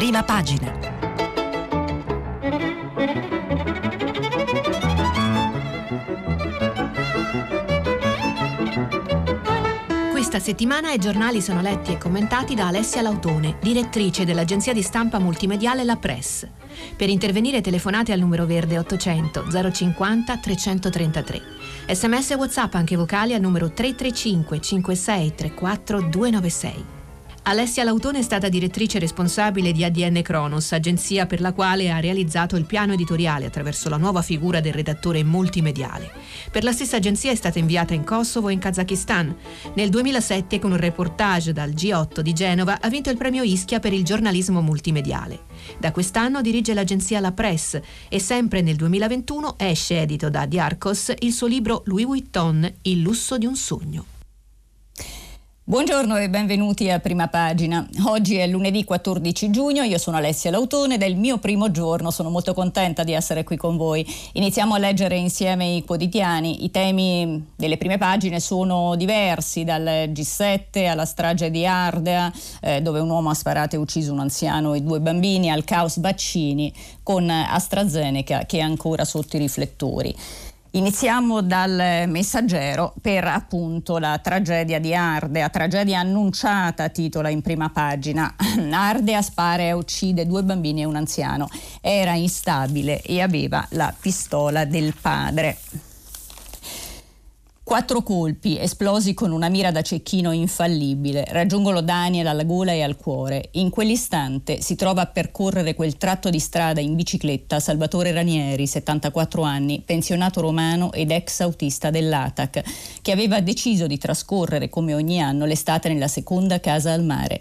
prima pagina. Questa settimana i giornali sono letti e commentati da Alessia Lautone, direttrice dell'agenzia di stampa multimediale La Press. Per intervenire telefonate al numero verde 800 050 333. Sms e WhatsApp anche vocali al numero 335 56 34 296. Alessia Lautone è stata direttrice responsabile di ADN Kronos, agenzia per la quale ha realizzato il piano editoriale attraverso la nuova figura del redattore multimediale. Per la stessa agenzia è stata inviata in Kosovo e in Kazakistan. Nel 2007 con un reportage dal G8 di Genova ha vinto il premio Ischia per il giornalismo multimediale. Da quest'anno dirige l'agenzia La Press e sempre nel 2021 esce edito da Diarcos il suo libro Louis Vuitton, Il lusso di un sogno. Buongiorno e benvenuti a Prima Pagina. Oggi è lunedì 14 giugno, io sono Alessia Lautone ed è il mio primo giorno, sono molto contenta di essere qui con voi. Iniziamo a leggere insieme i quotidiani. I temi delle prime pagine sono diversi, dal G7 alla strage di Ardea, eh, dove un uomo ha sparato e ucciso un anziano e due bambini, al caos vaccini con AstraZeneca che è ancora sotto i riflettori. Iniziamo dal messaggero per appunto la tragedia di Ardea, tragedia annunciata, titola in prima pagina. Ardea spara e uccide due bambini e un anziano. Era instabile e aveva la pistola del padre. Quattro colpi, esplosi con una mira da cecchino infallibile, raggiungono Daniel alla gola e al cuore. In quell'istante si trova a percorrere quel tratto di strada in bicicletta Salvatore Ranieri, 74 anni, pensionato romano ed ex autista dell'ATAC, che aveva deciso di trascorrere come ogni anno l'estate nella seconda casa al mare.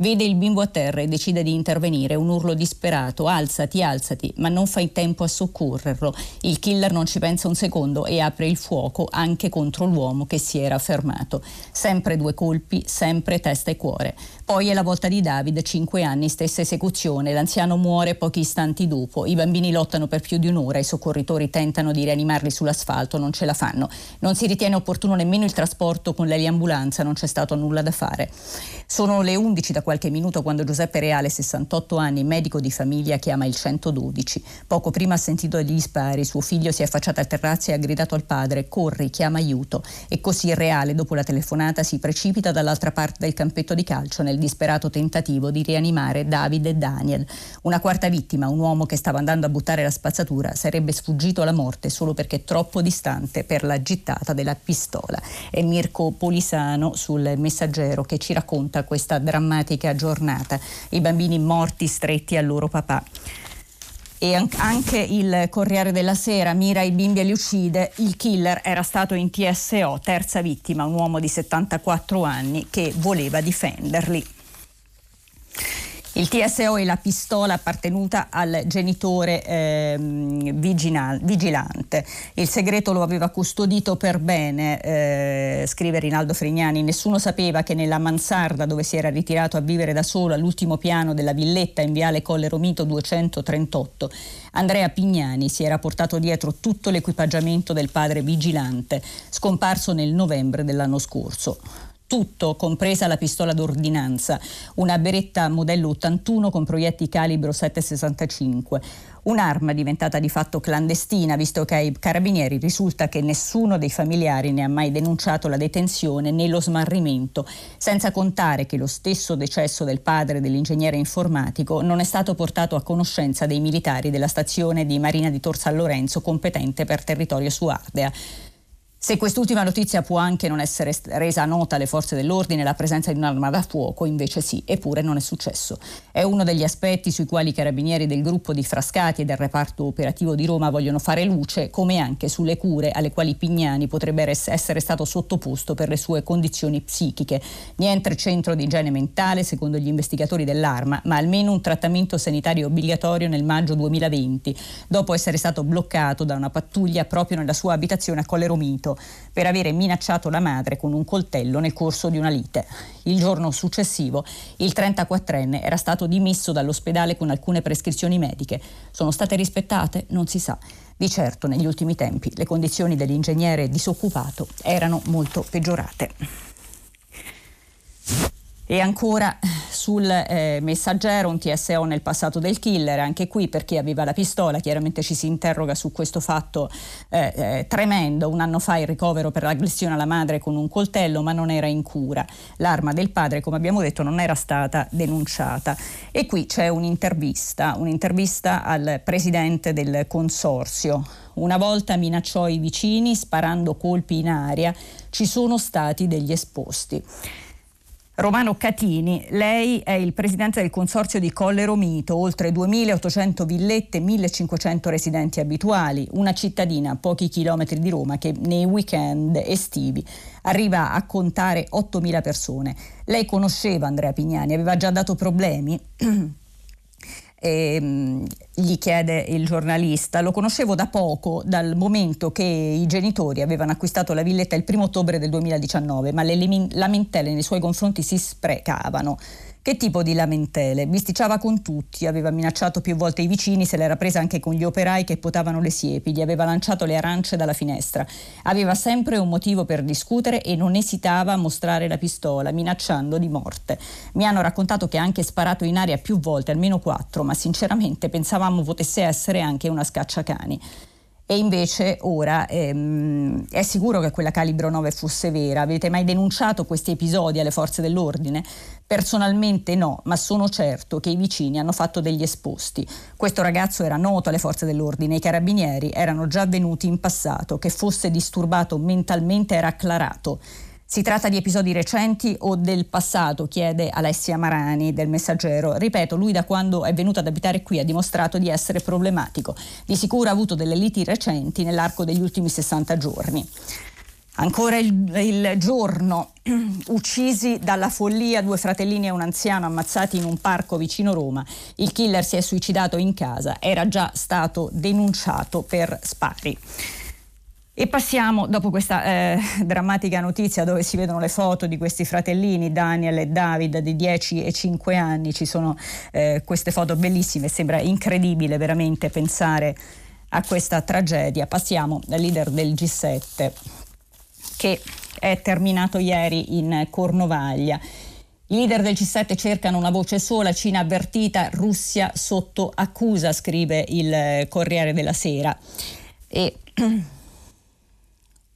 Vede il bimbo a terra e decide di intervenire, un urlo disperato, alzati, alzati, ma non fa in tempo a soccorrerlo. Il killer non ci pensa un secondo e apre il fuoco anche contro l'uomo che si era fermato. Sempre due colpi, sempre testa e cuore. Poi è la volta di David, 5 anni, stessa esecuzione. L'anziano muore pochi istanti dopo. I bambini lottano per più di un'ora, i soccorritori tentano di rianimarli sull'asfalto, non ce la fanno. Non si ritiene opportuno nemmeno il trasporto con l'eliambulanza, non c'è stato nulla da fare. Sono le 11 da qualche minuto quando Giuseppe Reale, 68 anni, medico di famiglia, chiama il 112. Poco prima ha sentito degli spari, suo figlio si è affacciato al terrazzo e ha gridato al padre corri, chiama aiuto. E così Reale, dopo la telefonata, si precipita dall'altra parte del campetto di calcio nel disperato tentativo di rianimare David e Daniel. Una quarta vittima, un uomo che stava andando a buttare la spazzatura, sarebbe sfuggito alla morte solo perché troppo distante per la gittata della pistola. È Mirko Polisano sul messaggero che ci racconta questa drammatica drammatica giornata, i bambini morti stretti al loro papà. E anche il Corriere della Sera mira i bimbi e li uccide. Il killer era stato in TSO, terza vittima, un uomo di 74 anni che voleva difenderli. Il TSO è la pistola appartenuta al genitore eh, vigilante. Il segreto lo aveva custodito per bene, eh, scrive Rinaldo Fregnani. Nessuno sapeva che nella mansarda dove si era ritirato a vivere da solo all'ultimo piano della villetta in viale Colle Romito 238, Andrea Pignani si era portato dietro tutto l'equipaggiamento del padre vigilante, scomparso nel novembre dell'anno scorso tutto, compresa la pistola d'ordinanza, una beretta modello 81 con proietti calibro 7,65. Un'arma diventata di fatto clandestina, visto che ai carabinieri risulta che nessuno dei familiari ne ha mai denunciato la detenzione né lo smarrimento, senza contare che lo stesso decesso del padre dell'ingegnere informatico non è stato portato a conoscenza dei militari della stazione di Marina di Tor San Lorenzo competente per territorio su Ardea. Se quest'ultima notizia può anche non essere resa nota alle forze dell'ordine, la presenza di un'arma da fuoco invece sì, eppure non è successo. È uno degli aspetti sui quali i carabinieri del gruppo di Frascati e del reparto operativo di Roma vogliono fare luce, come anche sulle cure alle quali Pignani potrebbe essere stato sottoposto per le sue condizioni psichiche. Niente centro di igiene mentale, secondo gli investigatori dell'arma, ma almeno un trattamento sanitario obbligatorio nel maggio 2020, dopo essere stato bloccato da una pattuglia proprio nella sua abitazione a Colle Punito per avere minacciato la madre con un coltello nel corso di una lite. Il giorno successivo il 34enne era stato dimesso dall'ospedale con alcune prescrizioni mediche. Sono state rispettate? Non si sa. Di certo negli ultimi tempi le condizioni dell'ingegnere disoccupato erano molto peggiorate. E ancora sul eh, messaggero, un TSO nel passato del killer, anche qui per chi aveva la pistola, chiaramente ci si interroga su questo fatto eh, eh, tremendo. Un anno fa il ricovero per l'aggressione alla madre con un coltello, ma non era in cura. L'arma del padre, come abbiamo detto, non era stata denunciata. E qui c'è un'intervista, un'intervista al presidente del consorzio. Una volta minacciò i vicini sparando colpi in aria, ci sono stati degli esposti. Romano Catini, lei è il presidente del consorzio di Colle Romito, oltre 2.800 villette, 1.500 residenti abituali, una cittadina a pochi chilometri di Roma che nei weekend estivi arriva a contare 8.000 persone. Lei conosceva Andrea Pignani, aveva già dato problemi? E, gli chiede il giornalista. Lo conoscevo da poco, dal momento che i genitori avevano acquistato la villetta il primo ottobre del 2019, ma le lamentele nei suoi confronti si sprecavano. Che tipo di lamentele? Bisticciava con tutti, aveva minacciato più volte i vicini, se l'era presa anche con gli operai che potavano le siepi, gli aveva lanciato le arance dalla finestra. Aveva sempre un motivo per discutere e non esitava a mostrare la pistola, minacciando di morte. Mi hanno raccontato che ha anche sparato in aria più volte, almeno quattro, ma sinceramente pensavamo potesse essere anche una scacciacani e invece ora ehm, è sicuro che quella calibro 9 fosse vera? Avete mai denunciato questi episodi alle forze dell'ordine? Personalmente no, ma sono certo che i vicini hanno fatto degli esposti. Questo ragazzo era noto alle forze dell'ordine, i carabinieri erano già venuti in passato, che fosse disturbato mentalmente era acclarato. Si tratta di episodi recenti o del passato, chiede Alessia Marani del Messaggero. Ripeto, lui da quando è venuto ad abitare qui ha dimostrato di essere problematico. Di sicuro ha avuto delle liti recenti nell'arco degli ultimi 60 giorni. Ancora il, il, giorno, uccisi dalla follia due fratellini e un anziano ammazzati in un parco vicino Roma. Il killer si è suicidato in casa, era già stato denunciato per spari. E passiamo, dopo questa eh, drammatica notizia dove si vedono le foto di questi fratellini, Daniel e David, di 10 e 5 anni, ci sono eh, queste foto bellissime, sembra incredibile veramente pensare a questa tragedia. Passiamo al leader del G7 che è terminato ieri in Cornovaglia. I leader del G7 cercano una voce sola, Cina avvertita, Russia sotto accusa, scrive il Corriere della Sera. E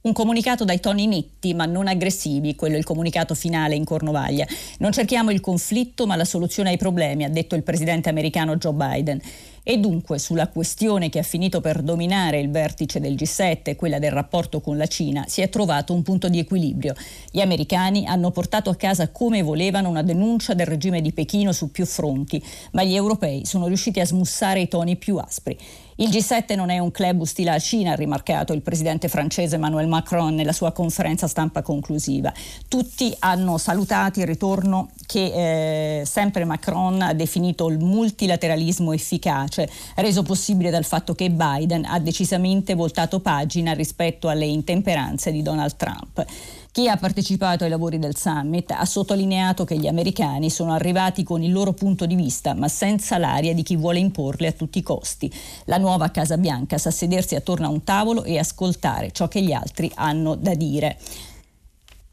Un comunicato dai toni netti ma non aggressivi, quello è il comunicato finale in Cornovaglia. Non cerchiamo il conflitto ma la soluzione ai problemi, ha detto il presidente americano Joe Biden. E dunque sulla questione che ha finito per dominare il vertice del G7, quella del rapporto con la Cina, si è trovato un punto di equilibrio. Gli americani hanno portato a casa come volevano una denuncia del regime di Pechino su più fronti, ma gli europei sono riusciti a smussare i toni più aspri. Il G7 non è un club ostile alla Cina, ha rimarcato il presidente francese Emmanuel Macron nella sua conferenza stampa conclusiva. Tutti hanno salutato il ritorno che eh, sempre Macron ha definito il multilateralismo efficace, reso possibile dal fatto che Biden ha decisamente voltato pagina rispetto alle intemperanze di Donald Trump. Chi ha partecipato ai lavori del summit ha sottolineato che gli americani sono arrivati con il loro punto di vista, ma senza l'aria di chi vuole imporle a tutti i costi. La nuova Casa Bianca sa sedersi attorno a un tavolo e ascoltare ciò che gli altri hanno da dire.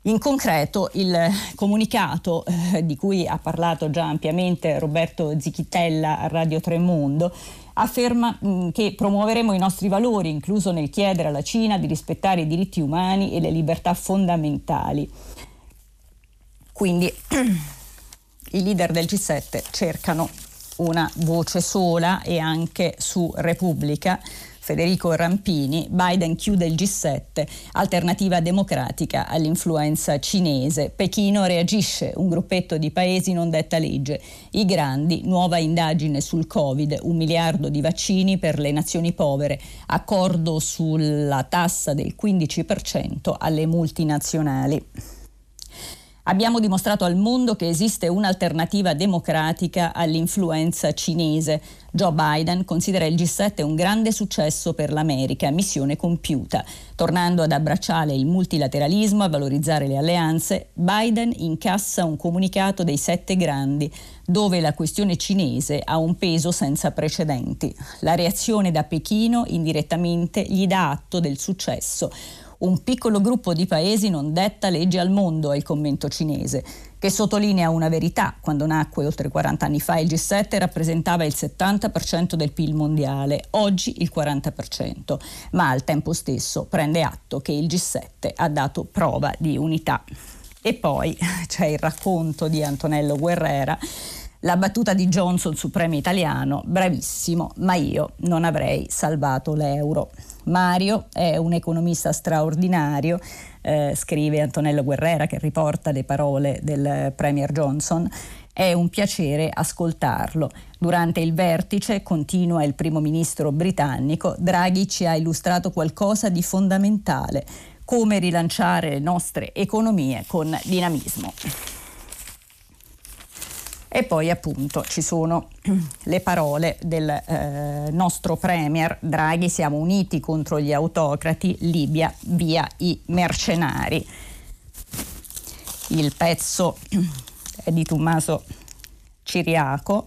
In concreto il comunicato eh, di cui ha parlato già ampiamente Roberto Zichitella a Radio Tremondo afferma mh, mm, che promuoveremo i nostri valori, incluso nel chiedere alla Cina di rispettare i diritti umani e le libertà fondamentali. Quindi i leader del G7 cercano una voce sola e anche su Repubblica Federico Rampini, Biden chiude il G7, alternativa democratica all'influenza cinese. Pechino reagisce, un gruppetto di paesi non detta legge. I grandi, nuova indagine sul Covid, un miliardo di vaccini per le nazioni povere, accordo sulla tassa del 15% alle multinazionali. Abbiamo dimostrato al mondo che esiste un'alternativa democratica all'influenza cinese. Joe Biden considera il G7 un grande successo per l'America, missione compiuta. Tornando ad abbracciare il multilateralismo, a valorizzare le alleanze, Biden incassa un comunicato dei sette grandi, dove la questione cinese ha un peso senza precedenti. La reazione da Pechino indirettamente gli dà atto del successo. Un piccolo gruppo di paesi non detta legge al mondo, è il commento cinese. che sottolinea una verità. Quando nacque oltre 40 anni fa il G7 rappresentava il 70% del PIL mondiale, oggi il 40%, ma al tempo stesso prende atto che il G7 ha dato prova di unità. E poi c'è il racconto di Antonello Guerrera la battuta di Johnson su premio italiano, bravissimo, ma io non avrei salvato l'euro. Mario è un economista straordinario, eh, scrive Antonello Guerrera che riporta le parole del Premier Johnson. È un piacere ascoltarlo. Durante il vertice, continua il primo ministro britannico, Draghi ci ha illustrato qualcosa di fondamentale, come rilanciare le nostre economie con dinamismo. E poi appunto ci sono le parole del eh, nostro Premier Draghi, siamo uniti contro gli autocrati, Libia via i mercenari. Il pezzo è di Tommaso Ciriaco.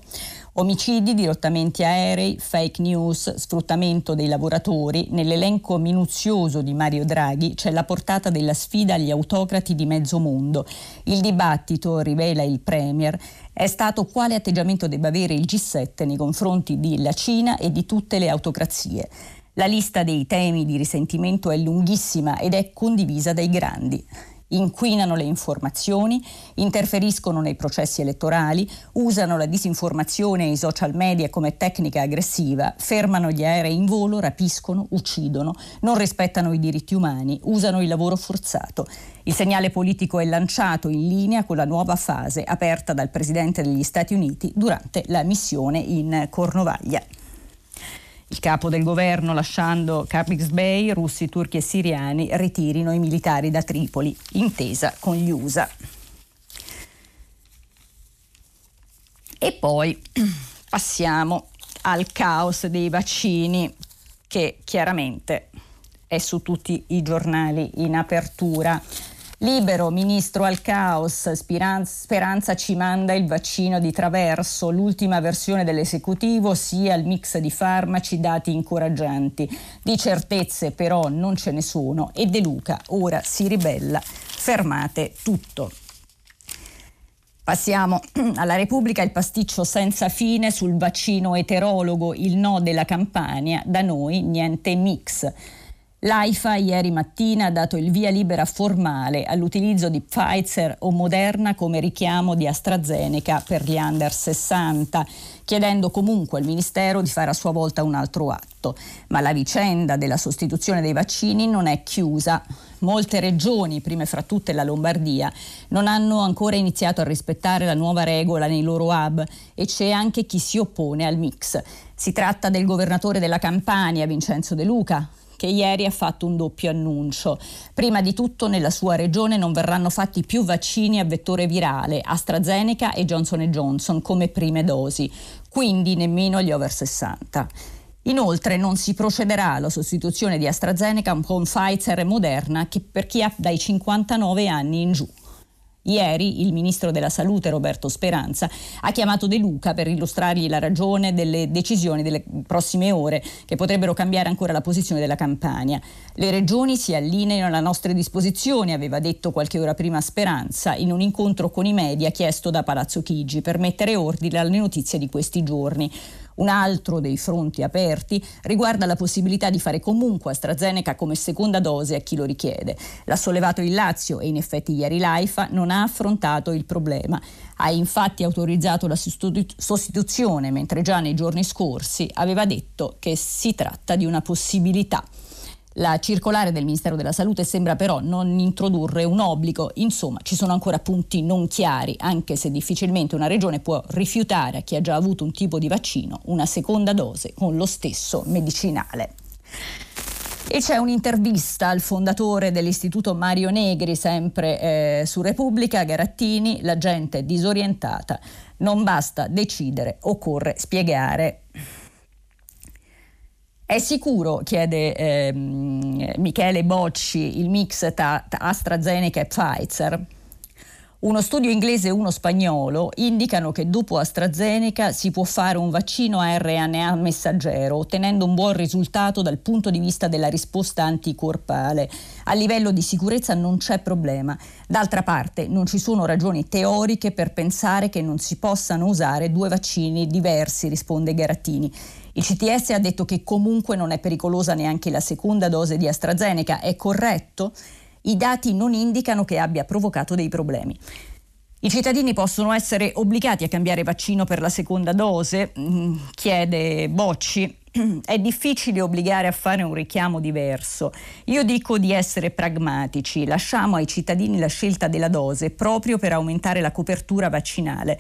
Omicidi, dirottamenti aerei, fake news, sfruttamento dei lavoratori. Nell'elenco minuzioso di Mario Draghi c'è la portata della sfida agli autocrati di mezzo mondo. Il dibattito, rivela il Premier, è stato quale atteggiamento debba avere il G7 nei confronti della Cina e di tutte le autocrazie. La lista dei temi di risentimento è lunghissima ed è condivisa dai grandi inquinano le informazioni, interferiscono nei processi elettorali, usano la disinformazione e i social media come tecnica aggressiva, fermano gli aerei in volo, rapiscono, uccidono, non rispettano i diritti umani, usano il lavoro forzato. Il segnale politico è lanciato in linea con la nuova fase aperta dal Presidente degli Stati Uniti durante la missione in Cornovaglia il capo del governo lasciando Capix Bay, russi, turchi e siriani ritirino i militari da Tripoli, intesa con gli USA. E poi passiamo al caos dei vaccini che chiaramente è su tutti i giornali in apertura. Libero, ministro al caos, Speranza ci manda il vaccino di traverso, l'ultima versione dell'esecutivo, sia il mix di farmaci, dati incoraggianti. Di certezze però non ce ne sono e De Luca ora si ribella. Fermate tutto. Passiamo alla Repubblica, il pasticcio senza fine sul vaccino eterologo, il no della campagna, da noi niente mix. L'AIFA ieri mattina ha dato il via libera formale all'utilizzo di Pfizer o Moderna come richiamo di AstraZeneca per gli under 60, chiedendo comunque al Ministero di fare a sua volta un altro atto. Ma la vicenda della sostituzione dei vaccini non è chiusa. Molte regioni, prime fra tutte la Lombardia, non hanno ancora iniziato a rispettare la nuova regola nei loro hub e c'è anche chi si oppone al mix. Si tratta del governatore della Campania, Vincenzo De Luca, che ieri ha fatto un doppio annuncio. Prima di tutto nella sua regione non verranno fatti più vaccini a vettore virale, AstraZeneca e Johnson Johnson come prime dosi, quindi nemmeno gli over 60. Inoltre non si procederà alla sostituzione di AstraZeneca con Pfizer e Moderna che per chi ha dai 59 anni in giù. Ieri il ministro della Salute Roberto Speranza ha chiamato De Luca per illustrargli la ragione delle decisioni delle prossime ore che potrebbero cambiare ancora la posizione della campagna. Le regioni si allineano alle nostre disposizioni, aveva detto qualche ora prima Speranza in un incontro con i media chiesto da Palazzo Chigi per mettere ordine alle notizie di questi giorni. Un altro dei fronti aperti riguarda la possibilità di fare comunque AstraZeneca come seconda dose a chi lo richiede. L'ha sollevato il Lazio e in effetti ieri l'AIFA non ha affrontato il problema. Ha infatti autorizzato la sostituzione, mentre già nei giorni scorsi aveva detto che si tratta di una possibilità. La circolare del Ministero della Salute sembra però non introdurre un obbligo, insomma ci sono ancora punti non chiari, anche se difficilmente una regione può rifiutare a chi ha già avuto un tipo di vaccino una seconda dose con lo stesso medicinale. E c'è un'intervista al fondatore dell'istituto Mario Negri, sempre eh, su Repubblica, Garattini, la gente è disorientata, non basta decidere, occorre spiegare. È sicuro, chiede ehm, Michele Bocci, il mix tra AstraZeneca e Pfizer? Uno studio inglese e uno spagnolo indicano che dopo AstraZeneca si può fare un vaccino a RNA messaggero, ottenendo un buon risultato dal punto di vista della risposta anticorpale. A livello di sicurezza non c'è problema. D'altra parte non ci sono ragioni teoriche per pensare che non si possano usare due vaccini diversi, risponde Garattini. Il CTS ha detto che comunque non è pericolosa neanche la seconda dose di AstraZeneca. È corretto? i dati non indicano che abbia provocato dei problemi. I cittadini possono essere obbligati a cambiare vaccino per la seconda dose? Mm, chiede Bocci. È difficile obbligare a fare un richiamo diverso. Io dico di essere pragmatici, lasciamo ai cittadini la scelta della dose proprio per aumentare la copertura vaccinale.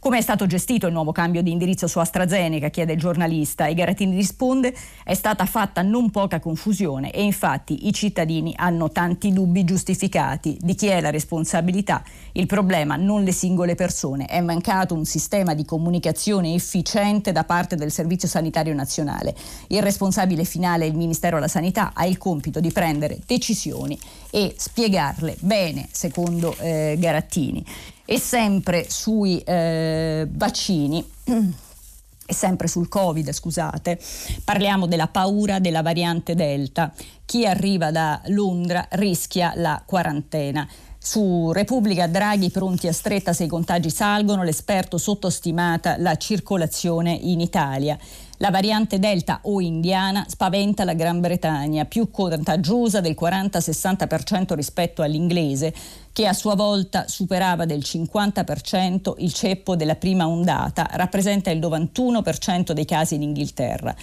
Come è stato gestito il nuovo cambio di indirizzo su AstraZeneca, chiede il giornalista, e Garatini risponde, è stata fatta non poca confusione e infatti i cittadini hanno tanti dubbi giustificati di chi è la responsabilità. Il problema non le singole persone, è mancato un sistema di comunicazione efficiente da parte del Servizio Sanitario Nazionale. Il responsabile finale, il Ministero della Sanità, ha il compito di prendere decisioni e spiegarle bene, secondo eh, Garattini e sempre sui eh, vaccini. E sempre sul Covid, scusate, parliamo della paura della variante Delta. Chi arriva da Londra rischia la quarantena. Su Repubblica Draghi pronti a stretta se i contagi salgono, l'esperto sottostimata la circolazione in Italia. La variante Delta o indiana spaventa la Gran Bretagna, più contagiosa del 40-60% rispetto all'inglese, che a sua volta superava del 50% il ceppo della prima ondata, rappresenta il 91% dei casi in Inghilterra.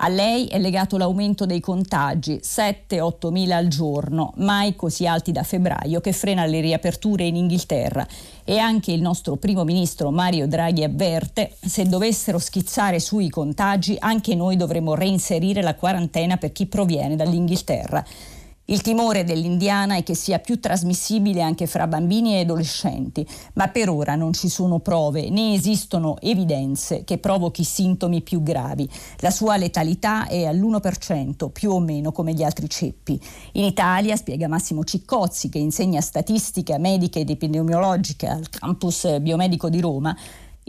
A lei è legato l'aumento dei contagi, 7-8 mila al giorno, mai così alti da febbraio, che frena le riaperture in Inghilterra. E anche il nostro primo ministro Mario Draghi avverte, se dovessero schizzare sui contagi, anche noi dovremo reinserire la quarantena per chi proviene dall'Inghilterra. Il timore dell'indiana è che sia più trasmissibile anche fra bambini e adolescenti, ma per ora non ci sono prove né esistono evidenze che provochi sintomi più gravi. La sua letalità è all'1%, più o meno come gli altri ceppi. In Italia, spiega Massimo Ciccozzi, che insegna statistica medica ed epidemiologica al campus biomedico di Roma,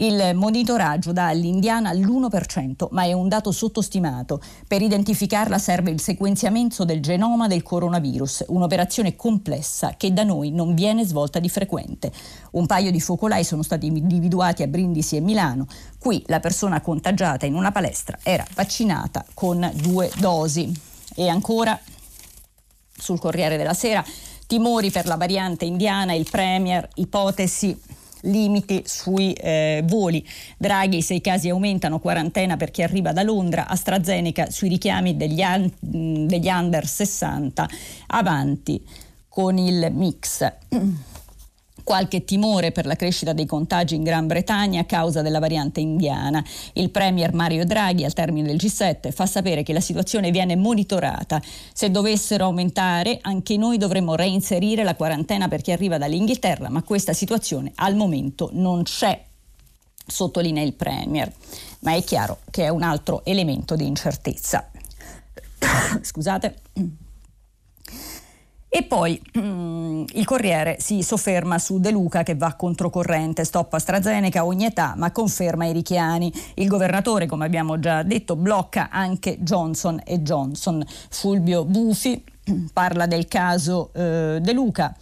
il monitoraggio dà all'indiana l'1%, ma è un dato sottostimato. Per identificarla serve il sequenziamento del genoma del coronavirus, un'operazione complessa che da noi non viene svolta di frequente. Un paio di focolai sono stati individuati a Brindisi e Milano. Qui la persona contagiata in una palestra era vaccinata con due dosi. E ancora sul Corriere della Sera, timori per la variante indiana, il Premier, ipotesi limiti sui eh, voli. Draghi, se i casi aumentano, quarantena per chi arriva da Londra, AstraZeneca sui richiami degli, an- degli under 60, avanti con il mix qualche timore per la crescita dei contagi in Gran Bretagna a causa della variante indiana. Il premier Mario Draghi al termine del G7 fa sapere che la situazione viene monitorata. Se dovessero aumentare, anche noi dovremmo reinserire la quarantena per chi arriva dall'Inghilterra, ma questa situazione al momento non c'è, sottolinea il premier. Ma è chiaro che è un altro elemento di incertezza. Scusate. E poi mm, il Corriere si sofferma su De Luca che va controcorrente, stop AstraZeneca ogni età, ma conferma i richiani. Il governatore, come abbiamo già detto, blocca anche Johnson e Johnson. Fulvio Bufi parla del caso eh, De Luca.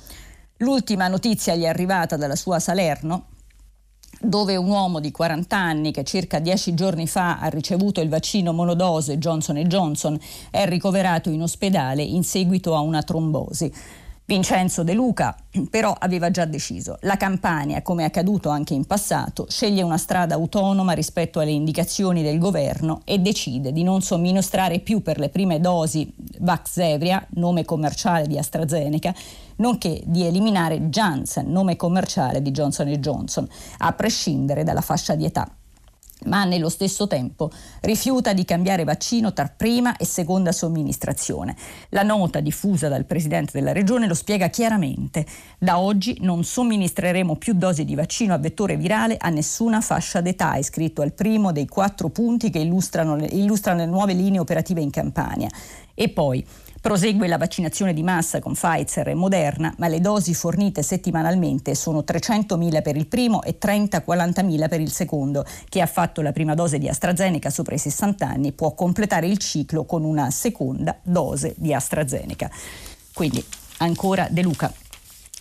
L'ultima notizia gli è arrivata dalla sua Salerno, dove un uomo di 40 anni che circa 10 giorni fa ha ricevuto il vaccino monodose Johnson Johnson è ricoverato in ospedale in seguito a una trombosi. Vincenzo De Luca però aveva già deciso. La Campania, come è accaduto anche in passato, sceglie una strada autonoma rispetto alle indicazioni del governo e decide di non somministrare più per le prime dosi Vaxzevria, nome commerciale di AstraZeneca, nonché di eliminare Janssen, nome commerciale di Johnson Johnson, a prescindere dalla fascia di età ma nello stesso tempo rifiuta di cambiare vaccino tra prima e seconda somministrazione. La nota diffusa dal Presidente della Regione lo spiega chiaramente. Da oggi non somministreremo più dosi di vaccino a vettore virale a nessuna fascia d'età, è scritto al primo dei quattro punti che illustrano, illustrano le nuove linee operative in Campania. E poi Prosegue la vaccinazione di massa con Pfizer e Moderna, ma le dosi fornite settimanalmente sono 300.000 per il primo e 30-40.000 per il secondo. Chi ha fatto la prima dose di AstraZeneca sopra i 60 anni può completare il ciclo con una seconda dose di AstraZeneca. Quindi ancora De Luca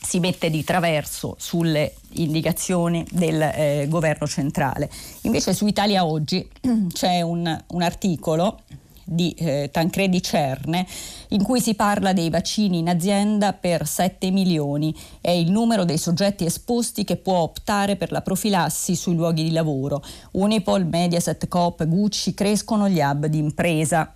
si mette di traverso sulle indicazioni del eh, governo centrale. Invece su Italia Oggi c'è un, un articolo di eh, Tancredi Cerne in cui si parla dei vaccini in azienda per 7 milioni. È il numero dei soggetti esposti che può optare per la profilassi sui luoghi di lavoro. Unipol, Mediaset, Coop, Gucci crescono gli hub di impresa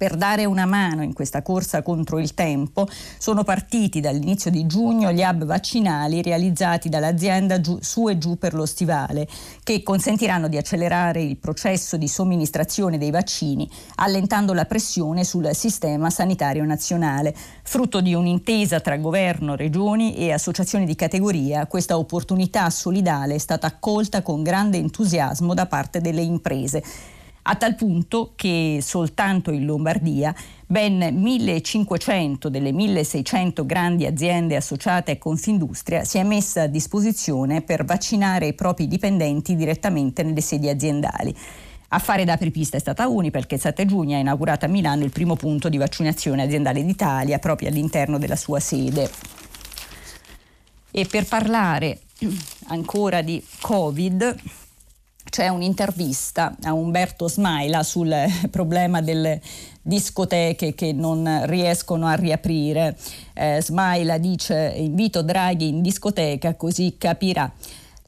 per dare una mano in questa corsa contro il tempo sono partiti dall'inizio di giugno gli hub vaccinali realizzati dall'azienda giù, su e giù per lo stivale, che consentiranno di accelerare il processo di somministrazione dei vaccini, allentando la pressione sul sistema sanitario nazionale. Frutto di un'intesa tra governo, regioni e associazioni di categoria, questa opportunità solidale è stata accolta con grande entusiasmo da parte delle imprese a tal punto che soltanto in Lombardia ben 1500 delle 1600 grandi aziende associate a Confindustria si è messa a disposizione per vaccinare i propri dipendenti direttamente nelle sedi aziendali. A fare da apripista è stata Unipel che il 7 giugno ha inaugurato a Milano il primo punto di vaccinazione aziendale d'Italia proprio all'interno della sua sede. E per parlare ancora di Covid, c'è un'intervista a Umberto Smaila sul problema delle discoteche che non riescono a riaprire. Eh, Smaila dice invito Draghi in discoteca così capirà.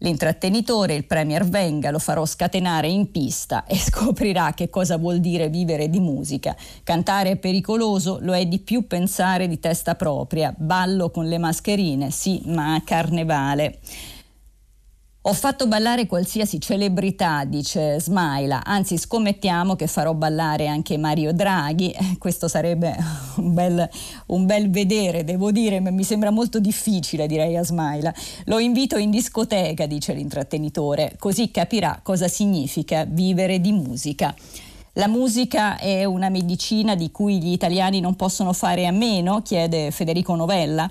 L'intrattenitore, il Premier venga, lo farò scatenare in pista e scoprirà che cosa vuol dire vivere di musica. Cantare è pericoloso, lo è di più pensare di testa propria. Ballo con le mascherine, sì, ma a carnevale. Ho fatto ballare qualsiasi celebrità, dice Smaila, anzi scommettiamo che farò ballare anche Mario Draghi, eh, questo sarebbe un bel, un bel, vedere, devo dire, ma mi sembra molto difficile, direi a Smaila. Lo invito in discoteca, dice l'intrattenitore, così capirà cosa significa vivere di musica. La musica è una medicina di cui gli italiani non possono fare a meno, chiede Federico Novella.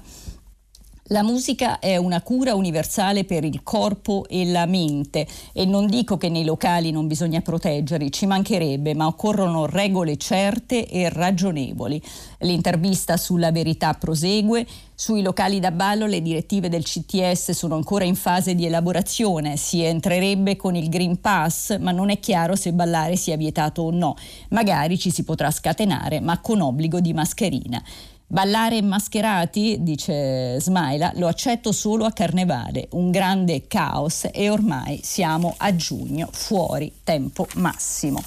La musica è una cura universale per il corpo e la mente e non dico che nei locali non bisogna proteggerli, ci mancherebbe, ma occorrono regole certe e ragionevoli. L'intervista sulla verità prosegue. Sui locali da ballo le direttive del CTS sono ancora in fase di elaborazione. Si entrerebbe con il Green Pass, ma non è chiaro se ballare sia vietato o no. Magari ci si potrà scatenare, ma con obbligo di mascherina. Ballare mascherati, dice Smaila, lo accetto solo a carnevale, un grande caos e ormai siamo a giugno, fuori tempo massimo.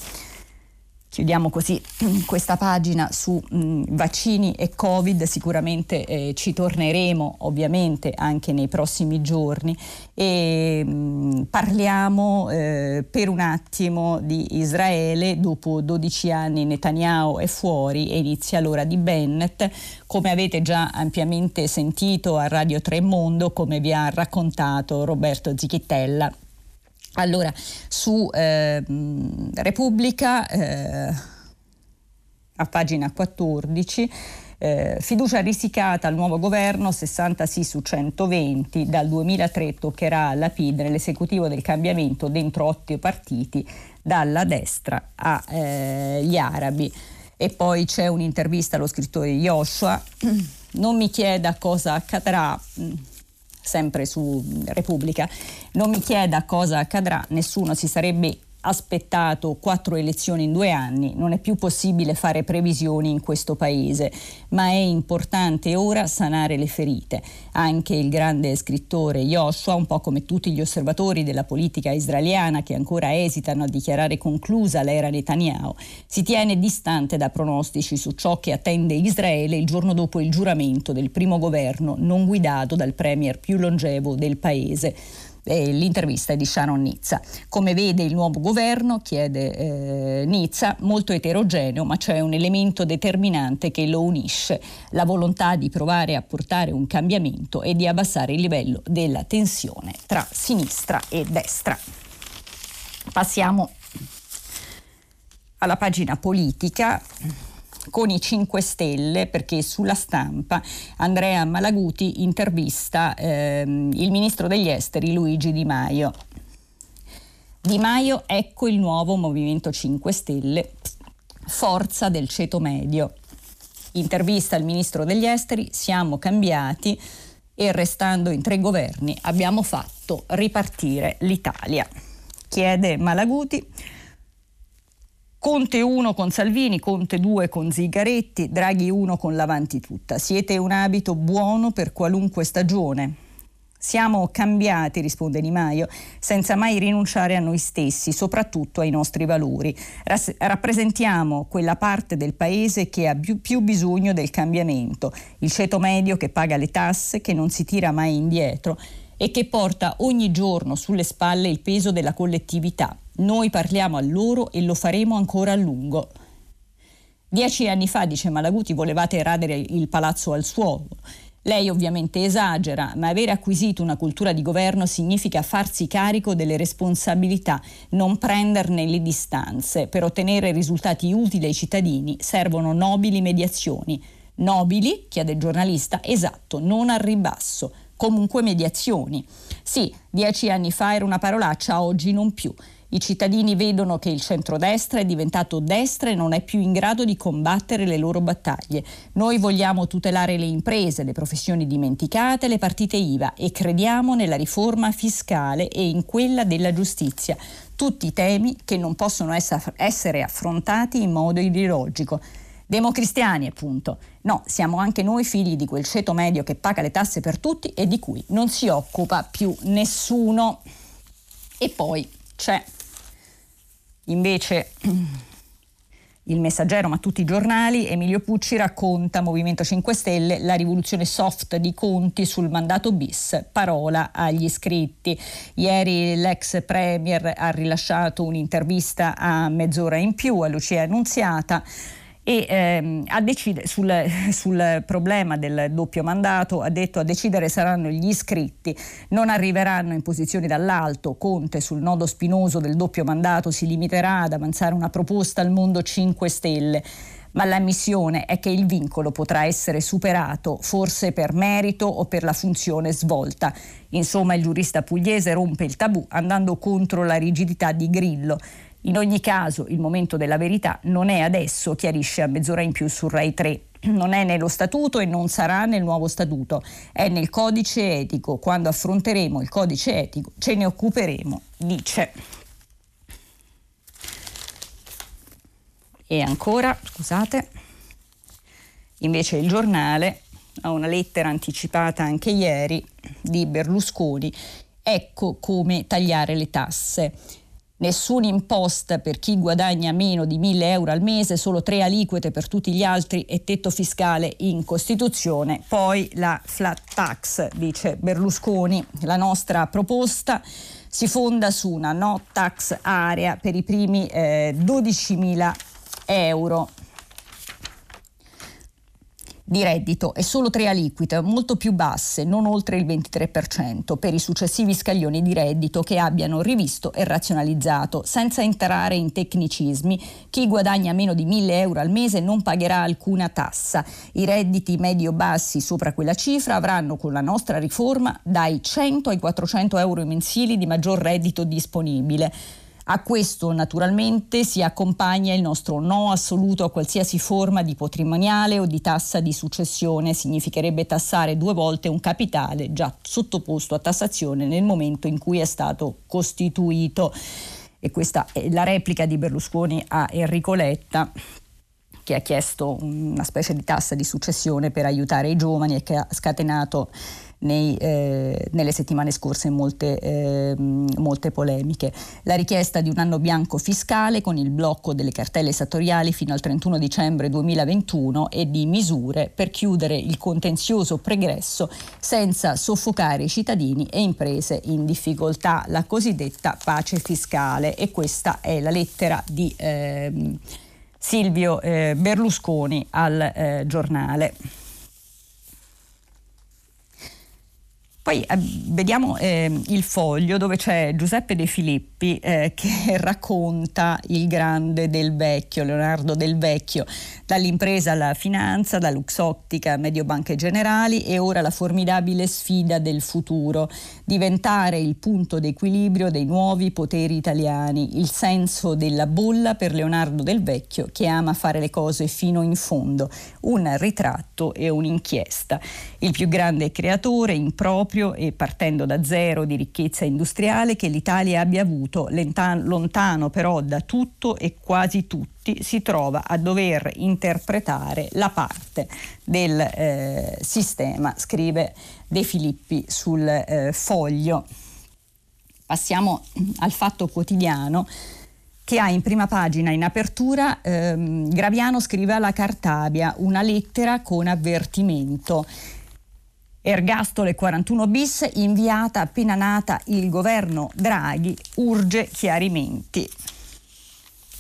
Chiudiamo così questa pagina su mh, mm, vaccini e Covid, sicuramente eh, ci torneremo ovviamente anche nei prossimi giorni. E mh, mm, parliamo eh, per un attimo di Israele, dopo 12 anni Netanyahu è fuori e inizia l'ora di Bennett, come avete già ampiamente sentito a Radio Tremondo, come vi ha raccontato Roberto Zichittella allora, su eh, Repubblica, eh, a pagina 14, eh, fiducia risicata al nuovo governo, 60 sì su 120, dal 2003 toccherà alla PID nell'esecutivo del cambiamento dentro otto partiti, dalla destra agli eh, arabi. E poi c'è un'intervista allo scrittore Joshua, non mi chieda cosa accadrà sempre su Repubblica, non mi chieda cosa accadrà, nessuno si sarebbe aspettato quattro elezioni in due anni, non è più possibile fare previsioni in questo paese, ma è importante ora sanare le ferite. Anche il grande scrittore Joshua, un po' come tutti gli osservatori della politica israeliana che ancora esitano a dichiarare conclusa l'era Netanyahu, si tiene distante da pronostici su ciò che attende Israele il giorno dopo il giuramento del primo governo non guidato dal premier più longevo del paese eh, l'intervista è di Sharon Nizza. Come vede il nuovo governo, chiede eh, Nizza, molto eterogeneo, ma c'è un elemento determinante che lo unisce, la volontà di provare a portare un cambiamento e di abbassare il livello della tensione tra sinistra e destra. Passiamo alla pagina politica con i 5 Stelle perché sulla stampa Andrea Malaguti intervista ehm, il ministro degli esteri Luigi Di Maio. Di Maio, ecco il nuovo Movimento 5 Stelle, forza del ceto medio. Intervista al ministro degli esteri, siamo cambiati e restando in tre governi abbiamo fatto ripartire l'Italia. Chiede Malaguti Conte 1 con Salvini, Conte 2 con Zigaretti, Draghi 1 con Lavanti tutta. Siete un abito buono per qualunque stagione. Siamo cambiati, risponde Di Maio, senza mai rinunciare a noi stessi, soprattutto ai nostri valori. Ras- rappresentiamo quella parte del paese che ha più, più bisogno del cambiamento, il ceto medio che paga le tasse, che non si tira mai indietro e che porta ogni giorno sulle spalle il peso della collettività. Noi parliamo a loro e lo faremo ancora a lungo. Dieci anni fa, dice Malaguti, volevate radere il palazzo al suolo. Lei ovviamente esagera, ma aver acquisito una cultura di governo significa farsi carico delle responsabilità, non prenderne le distanze. Per ottenere risultati utili ai cittadini servono nobili mediazioni. Nobili, chiede il giornalista, esatto, non al ribasso comunque mediazioni. Sì, dieci anni fa era una parolaccia, oggi non più. I cittadini vedono che il centrodestra è diventato destra e non è più in grado di combattere le loro battaglie. Noi vogliamo tutelare le imprese, le professioni dimenticate, le partite IVA e crediamo nella riforma fiscale e in quella della giustizia. Tutti temi che non possono essere affrontati in modo ideologico democristiani appunto. No, siamo anche noi figli di quel ceto medio che paga le tasse per tutti e di cui non si occupa più nessuno. E poi c'è invece il messaggero, ma tutti i giornali, Emilio Pucci racconta Movimento 5 Stelle, la rivoluzione soft di Conti sul mandato bis, parola agli iscritti. Ieri l'ex Premier ha rilasciato un'intervista a mezz'ora in più a Lucia Annunziata e ehm, decide, sul, sul, problema del doppio mandato ha detto a decidere saranno gli iscritti, non arriveranno in posizioni dall'alto, Conte sul nodo spinoso del doppio mandato si limiterà ad avanzare una proposta al mondo 5 Stelle. Ma la missione è che il vincolo potrà essere superato, forse per merito o per la funzione svolta. Insomma, il giurista pugliese rompe il tabù andando contro la rigidità di Grillo. In ogni caso il momento della verità non è adesso, chiarisce a mezz'ora in più su Rai 3 non è nello statuto e non sarà nel nuovo statuto, è nel codice etico. Quando affronteremo il codice etico ce ne occuperemo, dice. E ancora, scusate, invece il giornale ha una lettera anticipata anche ieri di Berlusconi, ecco come tagliare le tasse nessuna imposta per chi guadagna meno di 1000 euro al mese, solo tre aliquote per tutti gli altri e tetto fiscale in Costituzione. Poi la flat tax, dice Berlusconi, la nostra proposta si fonda su una no tax area per i primi eh, 12.000 euro di reddito e solo tre aliquote molto più basse, non oltre il 23%, per i successivi scaglioni di reddito che abbiano rivisto e razionalizzato. Senza entrare in tecnicismi, chi guadagna meno di 1000 euro al mese non pagherà alcuna tassa. I redditi medio-bassi sopra quella cifra avranno con la nostra riforma dai 100 ai 400 euro mensili di maggior reddito disponibile. A questo naturalmente si accompagna il nostro no assoluto a qualsiasi forma di patrimoniale o di tassa di successione, significherebbe tassare due volte un capitale già sottoposto a tassazione nel momento in cui è stato costituito. E questa è la replica di Berlusconi a Enrico Letta che ha chiesto una specie di tassa di successione per aiutare i giovani e che ha scatenato nei, eh, nelle settimane scorse molte, eh, molte, polemiche. La richiesta di un anno bianco fiscale con il blocco delle cartelle esattoriali fino al 31 dicembre 2021 e di misure per chiudere il contenzioso pregresso senza soffocare i cittadini e imprese in difficoltà, la cosiddetta pace fiscale. E questa è la lettera di... Eh, Silvio eh, Berlusconi al eh, giornale. Poi eh, vediamo eh, il foglio dove c'è Giuseppe De Filippi eh, che racconta il grande del vecchio, Leonardo del Vecchio, dall'impresa alla finanza, da Luxottica a Mediobanche Generali e ora la formidabile sfida del futuro, diventare il punto d'equilibrio dei nuovi poteri italiani, il senso della bolla per Leonardo del Vecchio che ama fare le cose fino in fondo, un ritratto e un'inchiesta. Il più grande creatore improprio proprio e partendo da zero di ricchezza industriale che l'Italia abbia avuto, lontano però da tutto e quasi tutti, si trova a dover interpretare la parte del eh, sistema, scrive De Filippi sul eh, foglio. Passiamo al fatto quotidiano che ha in prima pagina in apertura ehm, Graviano scrive alla Cartabia una lettera con avvertimento. Ergastole 41 bis, inviata appena nata il governo Draghi, urge chiarimenti.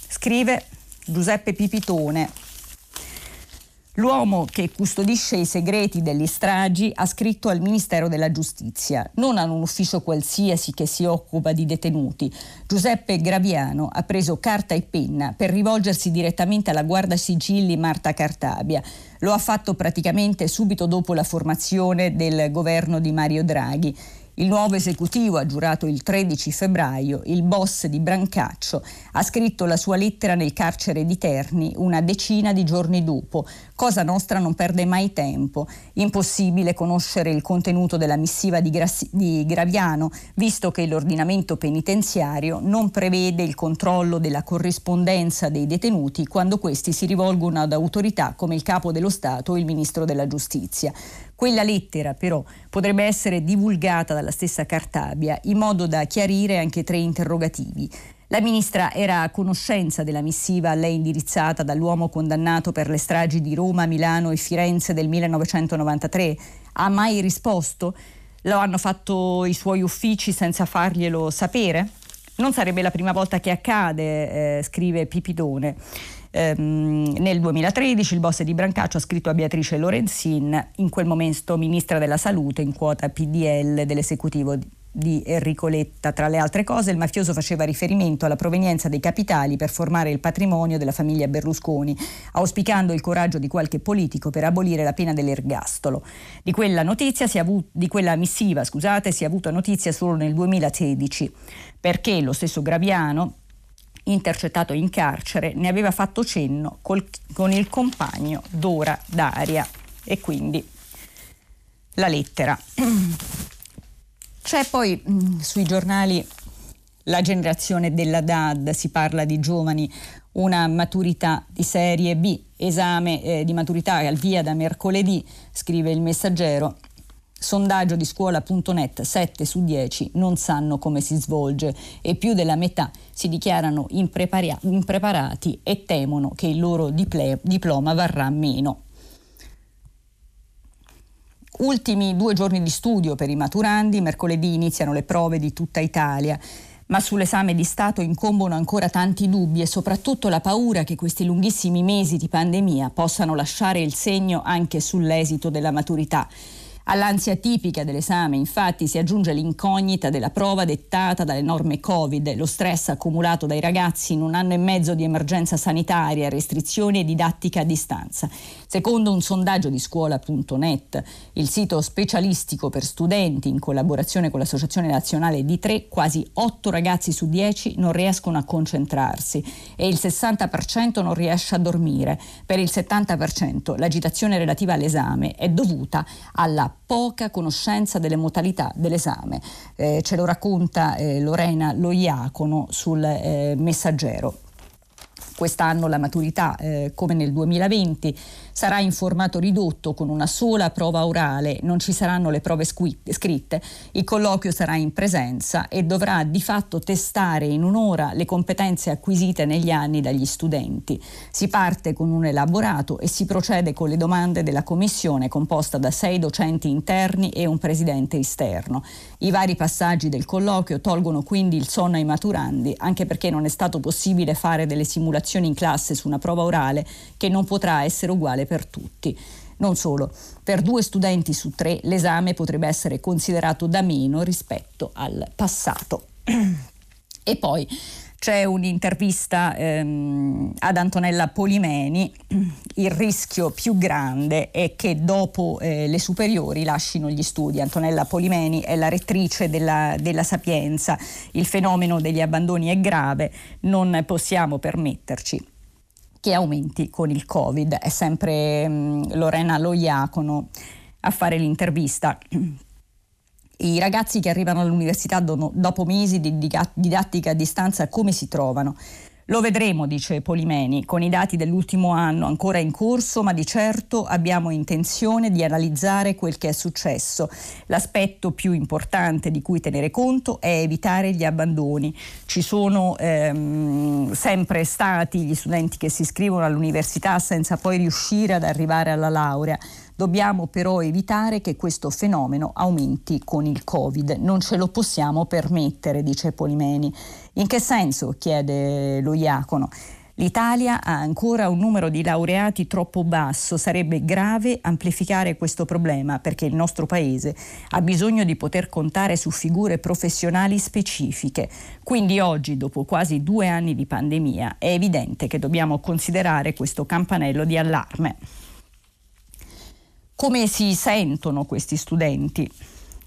Scrive Giuseppe Pipitone. L'uomo che custodisce i segreti degli stragi ha scritto al Ministero della Giustizia, non a un ufficio qualsiasi che si occupa di detenuti. Giuseppe Graviano ha preso carta e penna per rivolgersi direttamente alla guarda sigilli Marta Cartabia. Lo ha fatto praticamente subito dopo la formazione del governo di Mario Draghi il nuovo esecutivo ha giurato il 13 febbraio, il boss di Brancaccio ha scritto la sua lettera nel carcere di Terni una decina di giorni dopo. Cosa Nostra non perde mai tempo. Impossibile conoscere il contenuto della missiva di, Gra- di Graviano, visto che l'ordinamento penitenziario non prevede il controllo della corrispondenza dei detenuti quando questi si rivolgono ad autorità come il capo dello Stato o il ministro della Giustizia. Quella lettera però potrebbe essere divulgata dalla stessa Cartabia in modo da chiarire anche tre interrogativi. La ministra era a conoscenza della missiva a lei indirizzata dall'uomo condannato per le stragi di Roma, Milano e Firenze del 1993. Ha mai risposto? Lo hanno fatto i suoi uffici senza farglielo sapere? Non sarebbe la prima volta che accade, eh, scrive Pipidone. Ehm, nel 2013 il boss di Brancaccio ha scritto a Beatrice Lorenzin, in quel momento ministra della salute in quota PDL dell'esecutivo di Enrico Letta. Tra le altre cose, il mafioso faceva riferimento alla provenienza dei capitali per formare il patrimonio della famiglia Berlusconi, auspicando il coraggio di qualche politico per abolire la pena dell'ergastolo. Di quella, notizia si avuto, di quella missiva scusate, si è avuta notizia solo nel 2016, perché lo stesso Graviano intercettato in carcere, ne aveva fatto cenno col, con il compagno Dora Daria e quindi la lettera. C'è poi mm, sui giornali la generazione della DAD, si parla di giovani, una maturità di serie B, esame eh, di maturità al via da mercoledì, scrive il messaggero, Sondaggio di scuola.net, 7 su 10 non sanno come si svolge e più della metà si dichiarano impreparati e temono che il loro diploma varrà meno. Ultimi due giorni di studio per i maturandi, mercoledì iniziano le prove di tutta Italia. Ma sull'esame di Stato incombono ancora tanti dubbi e soprattutto la paura che questi lunghissimi mesi di pandemia possano lasciare il segno anche sull'esito della maturità. All'ansia tipica dell'esame, infatti, si aggiunge l'incognita della prova dettata dalle norme Covid, lo stress accumulato dai ragazzi in un anno e mezzo di emergenza sanitaria, restrizioni e didattica a distanza. Secondo un sondaggio di scuola.net, il sito specialistico per studenti in collaborazione con l'Associazione Nazionale di Tre, quasi 8 ragazzi su 10 non riescono a concentrarsi e il 60% non riesce a dormire. Per il 70% l'agitazione relativa all'esame è dovuta alla poca conoscenza delle modalità dell'esame. Eh, ce lo racconta eh, Lorena Loiacono sul eh, messaggero. Quest'anno la maturità, eh, come nel 2020, sarà in formato ridotto con una sola prova orale, non ci saranno le prove scritte, il colloquio sarà in presenza e dovrà di fatto testare in un'ora le competenze acquisite negli anni dagli studenti. Si parte con un elaborato e si procede con le domande della commissione composta da sei docenti interni e un presidente esterno. I vari passaggi del colloquio tolgono quindi il sonno ai maturandi, anche perché non è stato possibile fare delle simulazioni in classe su una prova orale che non potrà essere uguale per tutti. Non solo, per due studenti su tre l'esame potrebbe essere considerato da meno rispetto al passato. e poi c'è un'intervista ehm, ad Antonella Polimeni, il rischio più grande è che dopo eh, le superiori lasciano gli studi. Antonella Polimeni è la rettrice della, della Sapienza, il fenomeno degli abbandoni è grave, non possiamo permetterci che aumenti con il Covid. È sempre mh, Lorena Loiacono a fare l'intervista. I ragazzi che arrivano all'università dopo mesi di didattica a distanza come si trovano? Lo vedremo, dice Polimeni, con i dati dell'ultimo anno ancora in corso, ma di certo abbiamo intenzione di analizzare quel che è successo. L'aspetto più importante di cui tenere conto è evitare gli abbandoni. Ci sono ehm, sempre stati gli studenti che si iscrivono all'università senza poi riuscire ad arrivare alla laurea. Dobbiamo però evitare che questo fenomeno aumenti con il Covid. Non ce lo possiamo permettere, dice Polimeni. In che senso? chiede lo Iacono. L'Italia ha ancora un numero di laureati troppo basso, sarebbe grave amplificare questo problema perché il nostro Paese ha bisogno di poter contare su figure professionali specifiche. Quindi oggi, dopo quasi due anni di pandemia, è evidente che dobbiamo considerare questo campanello di allarme. Come si sentono questi studenti?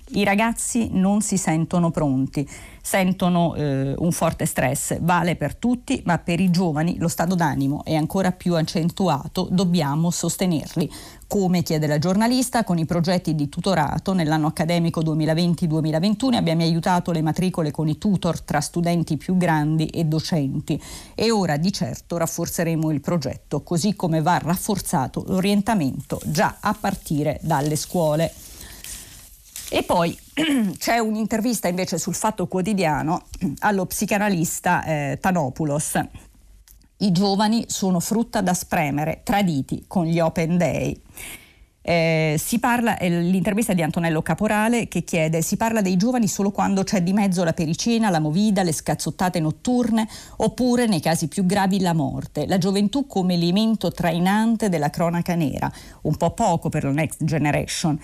I ragazzi non si sentono pronti, sentono eh, un forte stress, vale per tutti, ma per i giovani lo stato d'animo è ancora più accentuato, dobbiamo sostenerli. Come chiede la giornalista, con i progetti di tutorato nell'anno accademico 2020-2021 abbiamo aiutato le matricole con i tutor tra studenti più grandi e docenti e ora di certo rafforzeremo il progetto, così come va rafforzato l'orientamento già a partire dalle scuole. E poi c'è un'intervista invece sul Fatto Quotidiano allo psicanalista eh, Tanopoulos. I giovani sono frutta da spremere, traditi con gli open day. Eh, si parla, è l'intervista di Antonello Caporale che chiede si parla dei giovani solo quando c'è di mezzo la pericena, la movida, le scazzottate notturne oppure nei casi più gravi la morte. La gioventù come elemento trainante della cronaca nera, un po' poco per la next generation.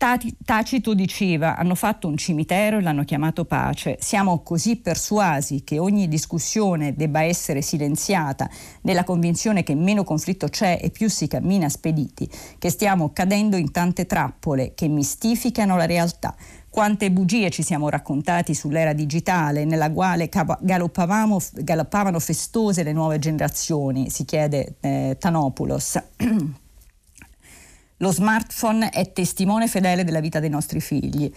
Tacito diceva hanno fatto un cimitero e l'hanno chiamato pace. Siamo così persuasi che ogni discussione debba essere silenziata nella convinzione che meno conflitto c'è e più si cammina spediti, che stiamo cadendo in tante trappole che mistificano la realtà. Quante bugie ci siamo raccontati sull'era digitale nella quale galoppavano festose le nuove generazioni, si chiede eh, Tanopoulos. Lo smartphone è testimone fedele della vita dei nostri figli.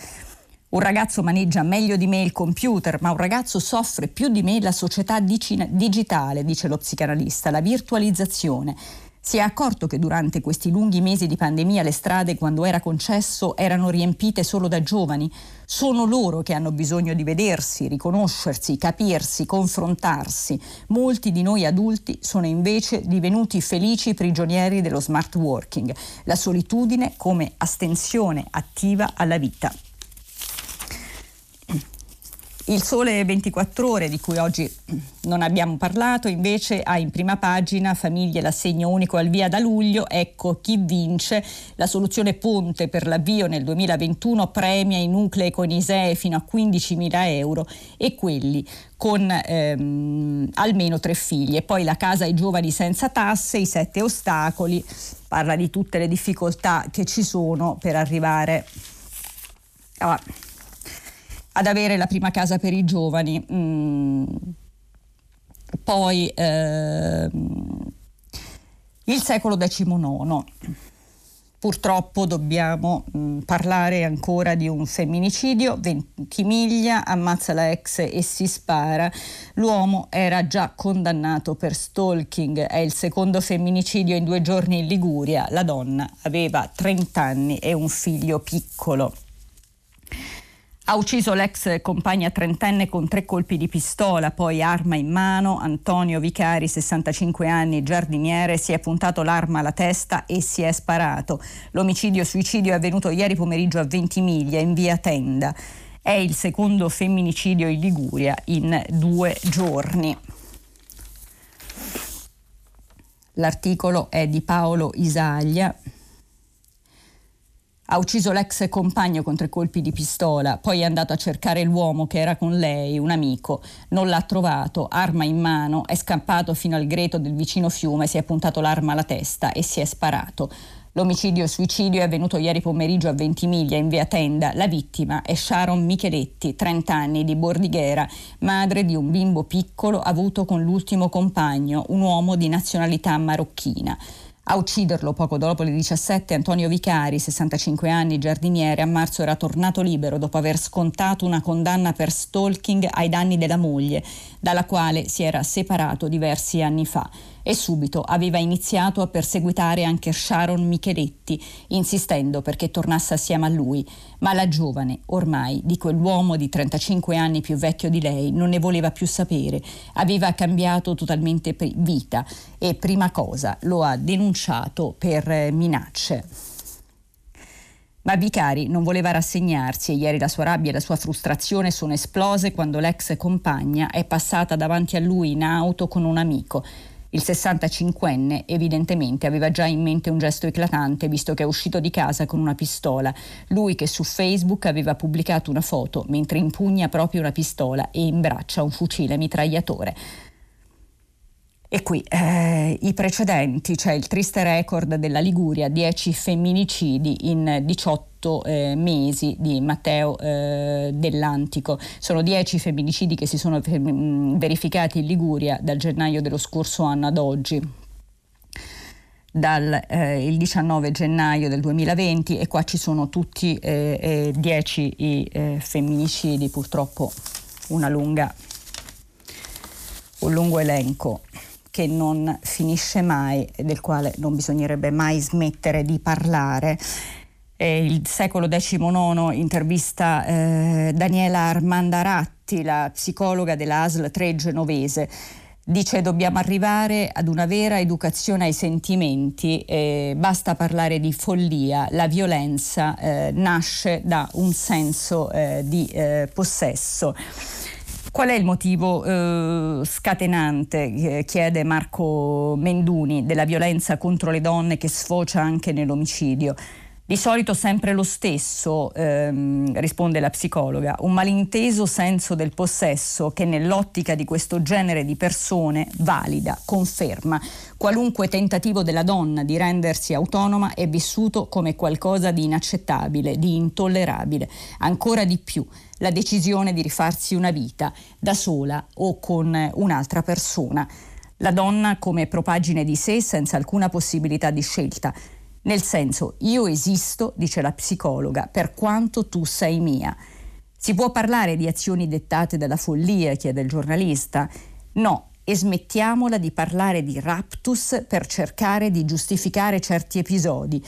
Un ragazzo maneggia meglio di me il computer, ma un ragazzo soffre più di me la società digitale, dice lo psicanalista, la virtualizzazione. Si è accorto che durante questi lunghi mesi di pandemia le strade, quando era concesso, erano riempite solo da giovani? Sono loro che hanno bisogno di vedersi, riconoscersi, capirsi, confrontarsi. Molti di noi adulti sono invece divenuti felici prigionieri dello smart working, la solitudine come astensione attiva alla vita. Il Sole 24 Ore, di cui oggi non abbiamo parlato, invece ha in prima pagina famiglie l'assegno unico al via da luglio. Ecco chi vince. La soluzione ponte per l'avvio nel 2021 premia i nuclei con ISEE fino a 15.000 euro e quelli con ehm, almeno tre figli. E poi la casa ai giovani senza tasse, i sette ostacoli. Parla di tutte le difficoltà che ci sono per arrivare a ad avere la prima casa per i giovani. Mm. Poi eh, il secolo XIX. Purtroppo dobbiamo mh, mm, parlare ancora di un femminicidio, Ventimiglia ammazza la ex e si spara. L'uomo era già condannato per stalking, è il secondo femminicidio in due giorni in Liguria. La donna aveva 30 anni e un figlio piccolo. Ha ucciso l'ex compagna trentenne con tre colpi di pistola, poi arma in mano. Antonio Vicari, 65 anni, giardiniere, si è puntato l'arma alla testa e si è sparato. L'omicidio-suicidio è avvenuto ieri pomeriggio a Ventimiglia, in via Tenda. È il secondo femminicidio in Liguria in due giorni. L'articolo è di Paolo Isaglia Ha ucciso l'ex compagno con tre colpi di pistola, poi è andato a cercare l'uomo che era con lei, un amico. Non l'ha trovato, arma in mano, è scappato fino al greto del vicino fiume, si è puntato l'arma alla testa e si è sparato. L'omicidio-suicidio è avvenuto ieri pomeriggio a Ventimiglia, in via Tenda. La vittima è Sharon Micheletti, 30 anni, di Bordighera, madre di un bimbo piccolo avuto con l'ultimo compagno, un uomo di nazionalità marocchina. A ucciderlo poco dopo le 17 Antonio Vicari, 65 anni, giardiniere, a marzo era tornato libero dopo aver scontato una condanna per stalking ai danni della moglie, dalla quale si era separato diversi anni fa e subito aveva iniziato a perseguitare anche Sharon Micheletti, insistendo perché tornasse assieme a lui. Ma la giovane, ormai, di quell'uomo di 35 anni più vecchio di lei, non ne voleva più sapere. Aveva cambiato totalmente vita e prima cosa lo ha denunciato per eh, minacce. Ma Vicari non voleva rassegnarsi e ieri la sua rabbia e la sua frustrazione sono esplose quando l'ex compagna è passata davanti a lui in auto con un amico. Il 65enne evidentemente aveva già in mente un gesto eclatante visto che è uscito di casa con una pistola. Lui che su Facebook aveva pubblicato una foto mentre impugna proprio una pistola e imbraccia un fucile mitragliatore. E qui eh, i precedenti, cioè il triste record della Liguria, 10 femminicidi in 18 eh, mesi di Matteo eh, dell'Antico. Sono 10 femminicidi che si sono mm, verificati in Liguria dal gennaio dello scorso anno ad oggi dal eh, 19 gennaio del 2020 e qua ci sono tutti eh, 10 i eh, femminicidi, purtroppo una lunga, un lungo elenco che non finisce mai e del quale non bisognerebbe mai smettere di parlare. E il secolo XIX intervista eh, Daniela Armandaratti, la psicologa della ASL 3 genovese. Dice dobbiamo arrivare ad una vera educazione ai sentimenti, eh, basta parlare di follia, la violenza eh, nasce da un senso eh, di eh, possesso. Qual è il motivo eh, scatenante, chiede Marco Menduni, della violenza contro le donne che sfocia anche nell'omicidio? Di solito sempre lo stesso, ehm, risponde la psicologa, un malinteso senso del possesso che nell'ottica di questo genere di persone valida, conferma. Qualunque tentativo della donna di rendersi autonoma è vissuto come qualcosa di inaccettabile, di intollerabile. Ancora di più, la decisione di rifarsi una vita da sola o con un'altra persona. La donna come propagine di sé senza alcuna possibilità di scelta nel senso, io esisto, dice la psicologa, per quanto tu sei mia. Si può parlare di azioni dettate dalla follia, chiede il giornalista? No, e smettiamola di parlare di raptus per cercare di giustificare certi episodi.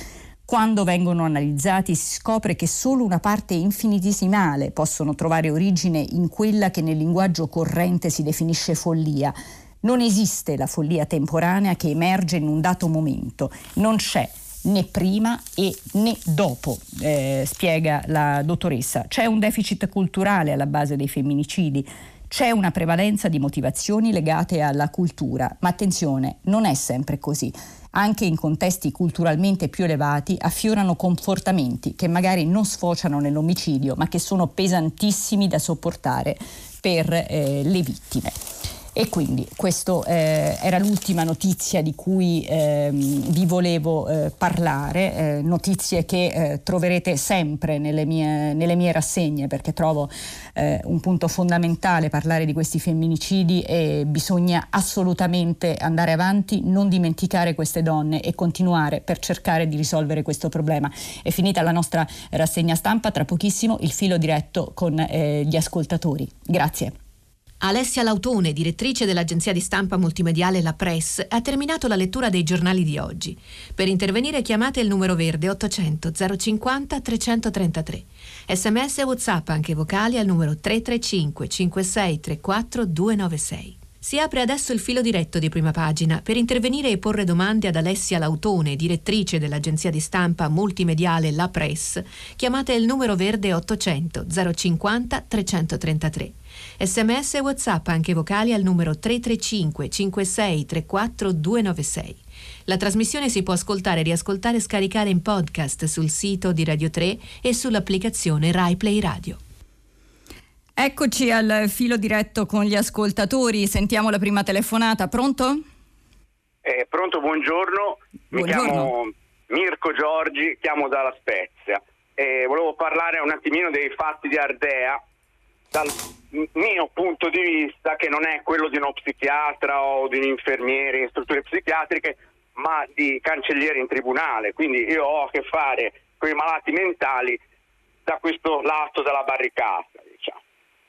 Quando vengono analizzati si scopre che solo una parte infinitesimale possono trovare origine in quella che nel linguaggio corrente si definisce follia. Non esiste la follia temporanea che emerge in un dato momento, non c'è né prima e né dopo, eh, spiega la dottoressa. C'è un deficit culturale alla base dei femminicidi. C'è una prevalenza di motivazioni legate alla cultura, ma attenzione, non è sempre così. Anche in contesti culturalmente più elevati affiorano comportamenti che magari non sfociano nell'omicidio, ma che sono pesantissimi da sopportare per eh, le vittime. E quindi questa eh, era l'ultima notizia di cui eh, vi volevo eh, parlare, eh, notizie che eh, troverete sempre nelle mie, nelle mie, rassegne perché trovo eh, un punto fondamentale parlare di questi femminicidi e bisogna assolutamente andare avanti, non dimenticare queste donne e continuare per cercare di risolvere questo problema. È finita la nostra rassegna stampa, tra pochissimo il filo diretto con gli ascoltatori. Grazie. Alessia Lautone, direttrice dell'agenzia di stampa multimediale La Press, ha terminato la lettura dei giornali di oggi. Per intervenire chiamate il numero verde 800 050 333. Sms e WhatsApp anche vocali al numero 335 56 34 296. Si apre adesso il filo diretto di prima pagina per intervenire e porre domande ad Alessia Lautone, direttrice dell'agenzia di stampa multimediale La Press. Chiamate il numero verde 800 050 333. Sms e WhatsApp anche vocali al numero 335 56 34 296. La trasmissione si può ascoltare, riascoltare e scaricare in podcast sul sito di Radio 3 e sull'applicazione Rai Play Radio. Eccoci al filo diretto con gli ascoltatori, sentiamo la prima telefonata, pronto? Eh, pronto, buongiorno. buongiorno. Mi chiamo Mirko Giorgi, chiamo dalla Spezia. Eh, volevo parlare un attimino dei fatti di Ardea dal mio punto di vista, che non è quello di uno psichiatra o di un infermiere in strutture psichiatriche, ma di cancelliere in tribunale. Quindi io ho a che fare con i malati mentali da questo lato della barricata. Diciamo.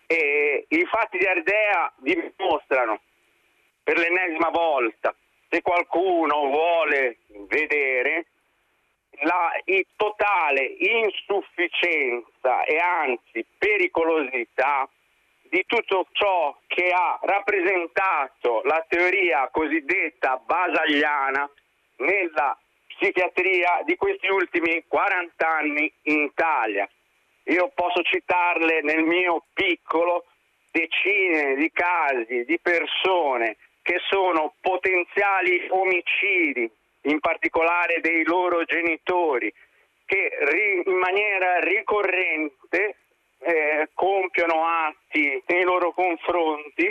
E I fatti di Ardea dimostrano per l'ennesima volta, se qualcuno vuole vedere, la totale insufficienza e anzi pericolosità di tutto ciò che ha rappresentato la teoria cosiddetta basagliana nella psichiatria di questi ultimi 40 anni in Italia. Io posso citarle nel mio piccolo decine di casi di persone che sono potenziali omicidi, in particolare dei loro genitori, che in maniera ricorrente eh, compiono atti nei loro confronti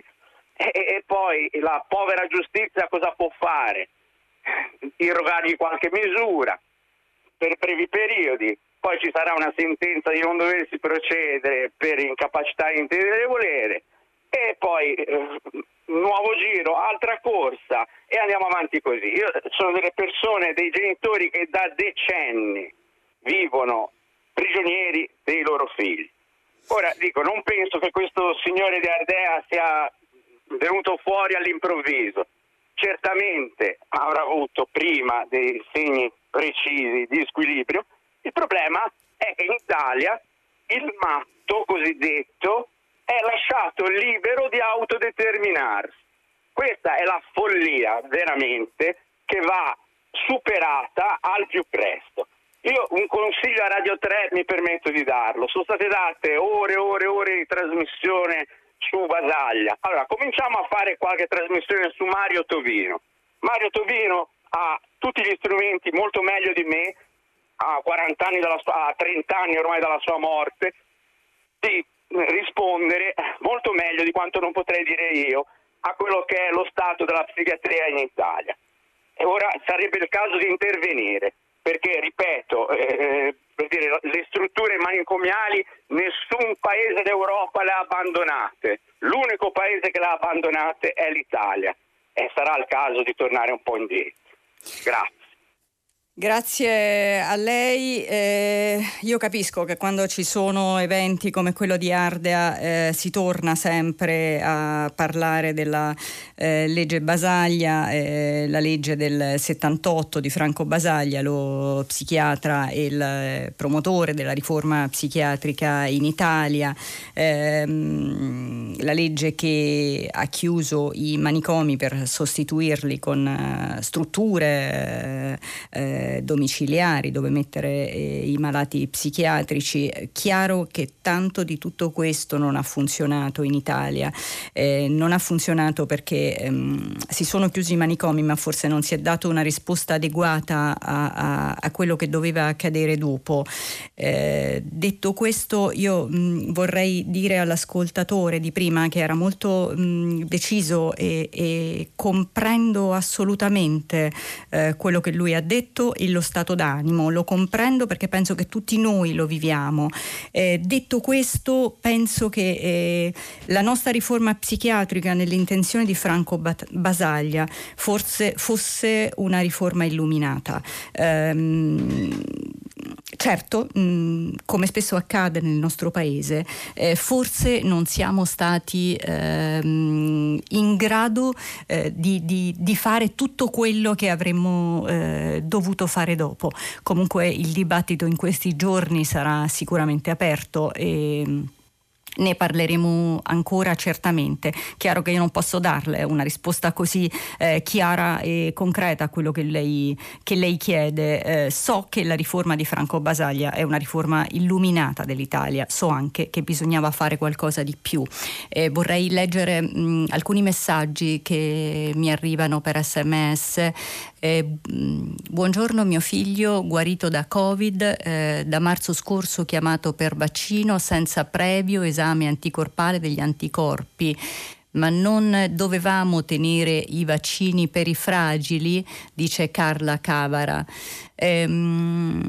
e, e, poi la povera giustizia cosa può fare? Irrogargli qualche misura per brevi periodi, poi ci sarà una sentenza di non doversi procedere per incapacità di intendere e volere e poi eh, nuovo giro, altra corsa e andiamo avanti così. Io, sono delle persone, dei genitori che da decenni vivono prigionieri dei loro figli. Ora dico, non penso che questo signore di Ardea sia venuto fuori all'improvviso. Certamente avrà avuto prima dei segni precisi di squilibrio. Il problema è che in Italia il matto cosiddetto è lasciato libero di autodeterminarsi. Questa è la follia veramente che va superata al più presto. Io un consiglio a Radio 3 mi permetto di darlo. Sono state date ore e ore e ore di trasmissione su Basaglia. Allora, cominciamo a fare qualche trasmissione su Mario Tovino. Mario Tovino ha tutti gli strumenti molto meglio di me, ha 40 anni dalla ha 30 anni ormai dalla sua morte, di rispondere molto meglio di quanto non potrei dire io a quello che è lo stato della psichiatria in Italia. E ora sarebbe il caso di intervenire perché, ripeto, eh, per dire, le strutture manicomiali nessun paese d'Europa le ha abbandonate, l'unico paese che le ha abbandonate è l'Italia e sarà il caso di tornare un po' indietro. Grazie. Grazie a lei. Eh, io capisco che quando ci sono eventi come quello di Ardea eh, si torna sempre a parlare della eh, legge Basaglia, eh, la legge del 78 di Franco Basaglia, lo psichiatra e il eh, promotore della riforma psichiatrica in Italia, ehm, la legge che ha chiuso i manicomi per sostituirli con eh, strutture domiciliari dove mettere eh, i malati psichiatrici. Chiaro che tanto di tutto questo non ha funzionato in Italia, eh, non ha funzionato perché ehm, si sono chiusi i manicomi ma forse non si è dato una risposta adeguata a, a, a quello che doveva accadere dopo. Eh, detto questo io mh, vorrei dire all'ascoltatore di prima che era molto mh, deciso e, e, comprendo assolutamente eh, quello che lui ha detto e lo stato d'animo, lo comprendo perché penso che tutti noi lo viviamo. Eh, detto questo, penso che eh, la nostra riforma psichiatrica nell'intenzione di Franco Basaglia forse fosse una riforma illuminata. Ehm, certo, mh, come spesso accade nel nostro paese, eh, forse non siamo stati ehm, in grado eh, di, di, di, fare tutto quello che avremmo eh, dovuto fare dopo. Comunque il dibattito in questi giorni sarà sicuramente aperto e ne parleremo ancora certamente. Chiaro che io non posso darle una risposta così eh, chiara e concreta a quello che lei, che lei chiede. Eh, so che la riforma di Franco Basaglia è una riforma illuminata dell'Italia, so anche che bisognava fare qualcosa di più. Eh, vorrei leggere mh, alcuni messaggi che mi arrivano per sms Eh, buongiorno, mio figlio guarito da Covid, eh, da marzo scorso chiamato per vaccino senza previo esame anticorpale degli anticorpi ma non dovevamo tenere i vaccini per i fragili, dice Carla Cavara. Ehm,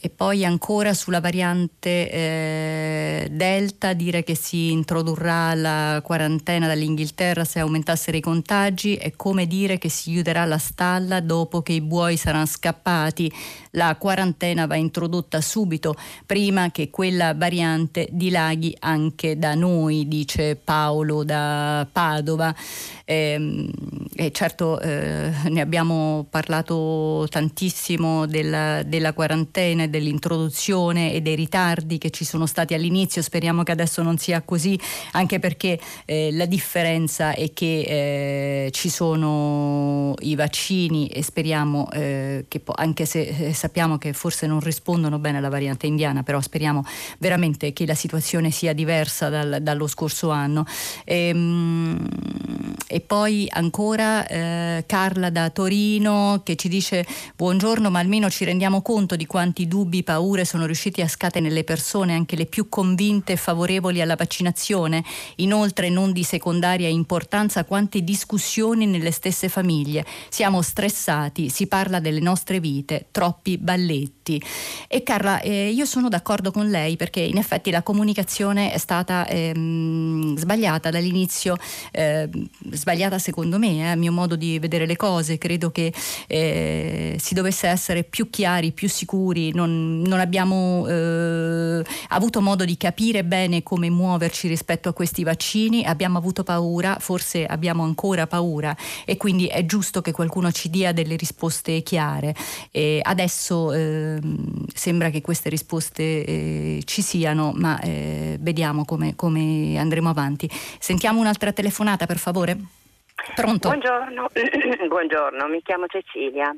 e poi ancora sulla variante eh, Delta dire che si introdurrà la quarantena dall'Inghilterra se aumentassero i contagi è come dire che si chiuderà la stalla dopo che i buoi saranno scappati. La quarantena va introdotta subito prima che quella variante dilaghi anche da noi, dice Paolo da Padova. Eh, e certo eh, ne abbiamo parlato tantissimo della, della quarantena e dell'introduzione e dei ritardi che ci sono stati all'inizio, speriamo che adesso non sia così, anche perché eh, la differenza è che eh, ci sono i vaccini e speriamo eh, che anche se eh, sappiamo che forse non rispondono bene alla variante indiana, però speriamo veramente che la situazione sia diversa dal, dallo scorso anno. E, ehm, e poi ancora eh, Carla da Torino che ci dice buongiorno ma almeno ci rendiamo conto di quanti dubbi, paure sono riusciti a scatare nelle persone, anche le più convinte e favorevoli alla vaccinazione. Inoltre non di secondaria importanza quante discussioni nelle stesse famiglie. Siamo stressati, si parla delle nostre vite, troppi balletti. E Carla, eh, io sono d'accordo con lei perché in effetti la comunicazione è stata ehm, sbagliata dall'inizio. Eh, sbagliata secondo me, eh, a mio modo di vedere le cose, credo che eh, si dovesse essere più chiari, più sicuri, non, non abbiamo eh, avuto modo di capire bene come muoverci rispetto a questi vaccini, abbiamo avuto paura, forse abbiamo ancora paura e quindi è giusto che qualcuno ci dia delle risposte chiare. E adesso ehm, sembra che queste risposte eh, ci siano, ma eh, vediamo come, come andremo avanti. Sentiamo un'altra telefonata per favore. Pronto? Buongiorno. Buongiorno, mi chiamo Cecilia.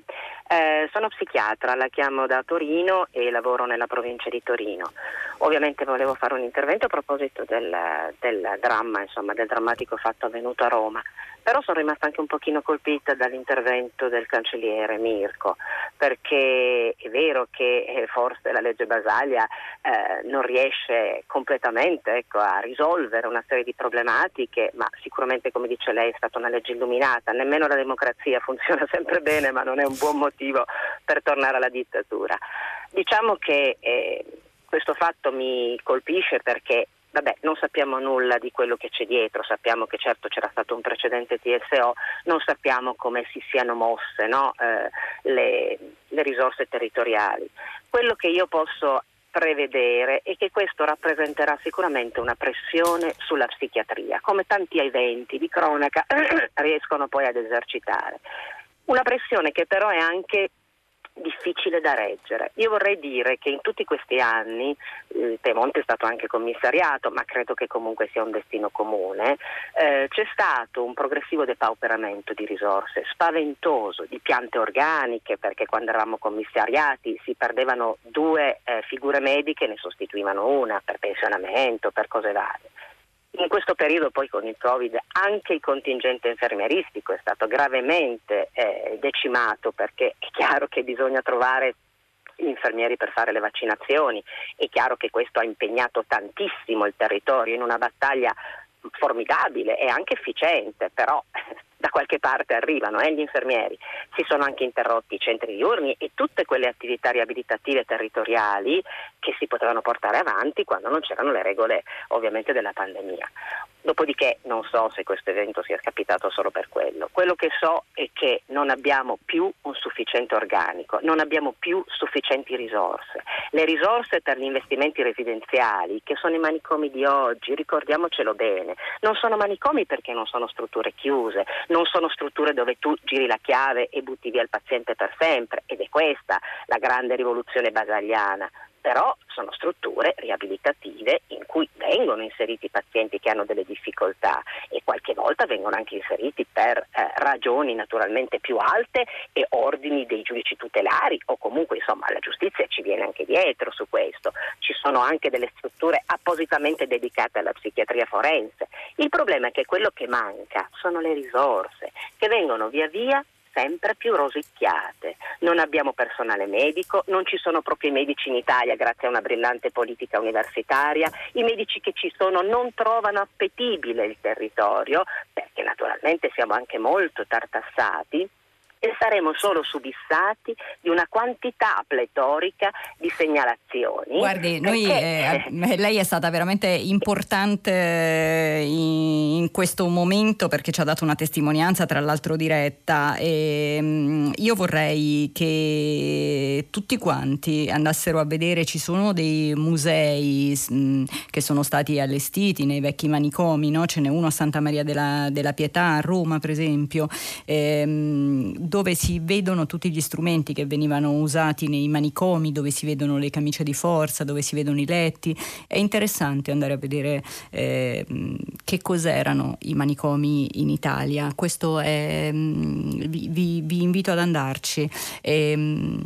Eh, sono psichiatra, la chiamo da Torino e lavoro nella provincia di Torino. Ovviamente volevo fare un intervento a proposito del, del dramma, insomma, del drammatico fatto avvenuto a Roma, però sono rimasta anche un pochino colpita dall'intervento del cancelliere Mirko, perché è vero che eh, forse la legge Basaglia eh, non riesce completamente ecco, a risolvere una serie di problematiche, ma sicuramente come dice lei è stata una legge illuminata, nemmeno la democrazia funziona sempre bene, ma non è un buon motivo per tornare alla dittatura. Diciamo che eh, questo fatto mi colpisce perché Vabbè, non sappiamo nulla di quello che c'è dietro, sappiamo che certo c'era stato un precedente TSO, non sappiamo come si siano mosse no? eh, le, le risorse territoriali. Quello che io posso prevedere è che questo rappresenterà sicuramente una pressione sulla psichiatria, come tanti eventi di cronaca riescono poi ad esercitare. Una pressione che però è anche difficile da reggere. Io vorrei dire che in tutti questi anni, il Piemonte è stato anche commissariato, ma credo che comunque sia un destino comune, eh, c'è stato un progressivo depauperamento di risorse spaventoso, di piante organiche, perché quando eravamo commissariati si perdevano due eh, figure mediche e ne sostituivano una per pensionamento, per cose varie. In questo periodo poi con il Covid anche il contingente infermieristico è stato gravemente eh, decimato perché è chiaro che bisogna trovare infermieri per fare le vaccinazioni, è chiaro che questo ha impegnato tantissimo il territorio in una battaglia formidabile e anche efficiente, però da qualche parte arrivano eh, gli infermieri. Si sono anche interrotti i centri diurni e tutte quelle attività riabilitative territoriali che si potevano portare avanti quando non c'erano le regole ovviamente della pandemia. Dopodiché non so se questo evento sia capitato solo per quello. Quello che so è che non abbiamo più un sufficiente organico, non abbiamo più sufficienti risorse. Le risorse per gli investimenti residenziali, che sono i manicomi di oggi, ricordiamocelo bene, non sono manicomi perché non sono strutture chiuse, non sono strutture dove tu giri la chiave e butti via il paziente per sempre ed è questa la grande rivoluzione basagliana però sono strutture riabilitative in cui vengono inseriti pazienti che hanno delle difficoltà e qualche volta vengono anche inseriti per eh, ragioni naturalmente più alte e ordini dei giudici tutelari o comunque insomma la giustizia ci viene anche dietro su questo. Ci sono anche delle strutture appositamente dedicate alla psichiatria forense. Il problema è che quello che manca sono le risorse che vengono via via sempre più rosicchiate. Non abbiamo personale medico, non ci sono proprio i medici in Italia grazie a una brillante politica universitaria, i medici che ci sono non trovano appetibile il territorio perché naturalmente siamo anche molto tartassati e saremo solo subissati di una quantità pletorica di segnalazioni. Guardi, noi, eh, eh, lei è stata veramente importante eh, in, in, questo momento perché ci ha dato una testimonianza, tra l'altro diretta. E, um, io vorrei che tutti quanti andassero a vedere, ci sono dei musei mh, che sono stati allestiti nei vecchi manicomi, no? ce n'è uno a Santa Maria della, della Pietà a Roma, per esempio. Ehm, dove si vedono tutti gli strumenti che venivano usati nei manicomi, dove si vedono le camicie di forza, dove si vedono i letti. È interessante andare a vedere eh, che cos'erano i manicomi in Italia. Questo è, mm, vi, vi, invito ad andarci eh,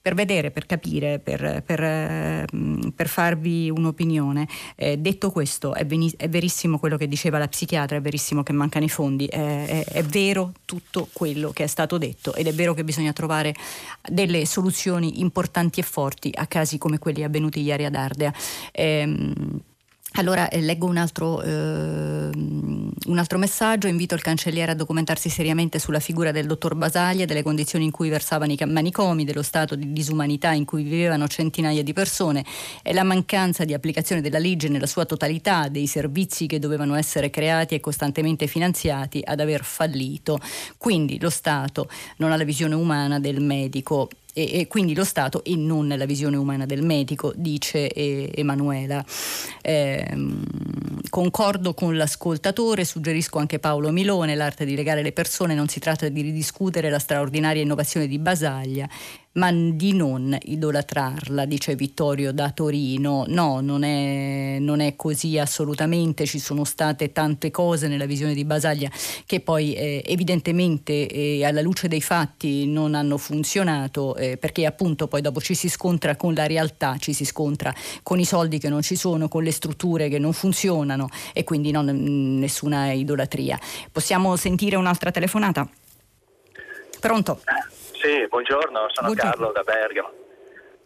per vedere, per capire, per, per, mm, per farvi un'opinione. Eh, detto questo, è, veni- è, verissimo quello che diceva la psichiatra, è verissimo che mancano i fondi, è, è, è vero tutto quello che è stato detto ed è vero che bisogna trovare delle soluzioni importanti e forti a casi come quelli avvenuti ieri ad Ardea. Ehm, allora eh, leggo un altro, eh, un altro, messaggio, invito il cancelliere a documentarsi seriamente sulla figura del dottor Basaglia, delle condizioni in cui versavano i manicomi, dello stato di disumanità in cui vivevano centinaia di persone e la mancanza di applicazione della legge nella sua totalità, dei servizi che dovevano essere creati e costantemente finanziati ad aver fallito. Quindi lo Stato non ha la visione umana del medico e, e, quindi lo Stato e non la visione umana del medico, dice eh, Emanuela. Eh, concordo con l'ascoltatore, suggerisco anche Paolo Milone, l'arte di legare le persone, non si tratta di ridiscutere la straordinaria innovazione di Basaglia, ma di non idolatrarla, dice Vittorio da Torino. No, non è, non è, così assolutamente, ci sono state tante cose nella visione di Basaglia che poi eh, evidentemente eh, alla luce dei fatti non hanno funzionato eh, perché appunto poi dopo ci si scontra con la realtà, ci si scontra con i soldi che non ci sono, con le strutture che non funzionano e quindi non, nessuna idolatria. Possiamo sentire un'altra telefonata? Pronto? Sì, buongiorno, sono buongiorno. Carlo da Bergamo.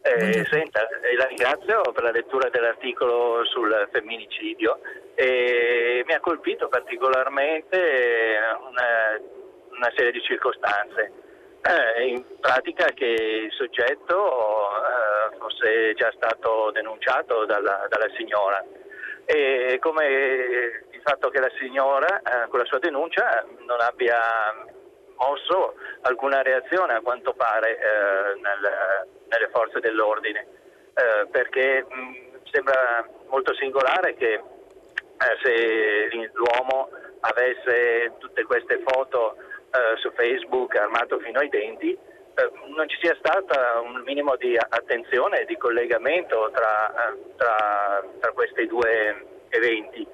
Eh, senta, eh, la ringrazio per la lettura dell'articolo sul femminicidio e mi ha colpito particolarmente una, una serie di circostanze. Eh, in pratica che il soggetto eh, fosse già stato denunciato dalla, dalla, signora e come il fatto che la signora eh, con la sua denuncia non abbia mosso alcuna reazione a quanto pare eh, nel, nelle forze dell'ordine, eh, perché mh, sembra molto singolare che eh, se l'uomo avesse tutte queste foto eh, su Facebook armato fino ai denti, eh, non ci sia stata un minimo di attenzione e di collegamento tra, eh, tra, tra questi due eventi.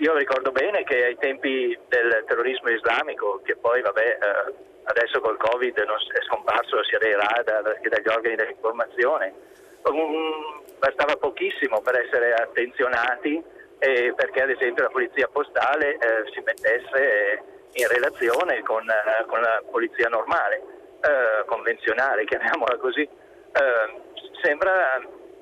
Eh, io ricordo bene che ai tempi del terrorismo islamico, che poi vabbè, eh, adesso col Covid è scomparso sia dai radar che dagli organi dell'informazione, bastava pochissimo per essere attenzionati e perché ad esempio la polizia postale eh, si mettesse in relazione con, eh, con la polizia normale, eh, convenzionale, chiamiamola così. Eh, sembra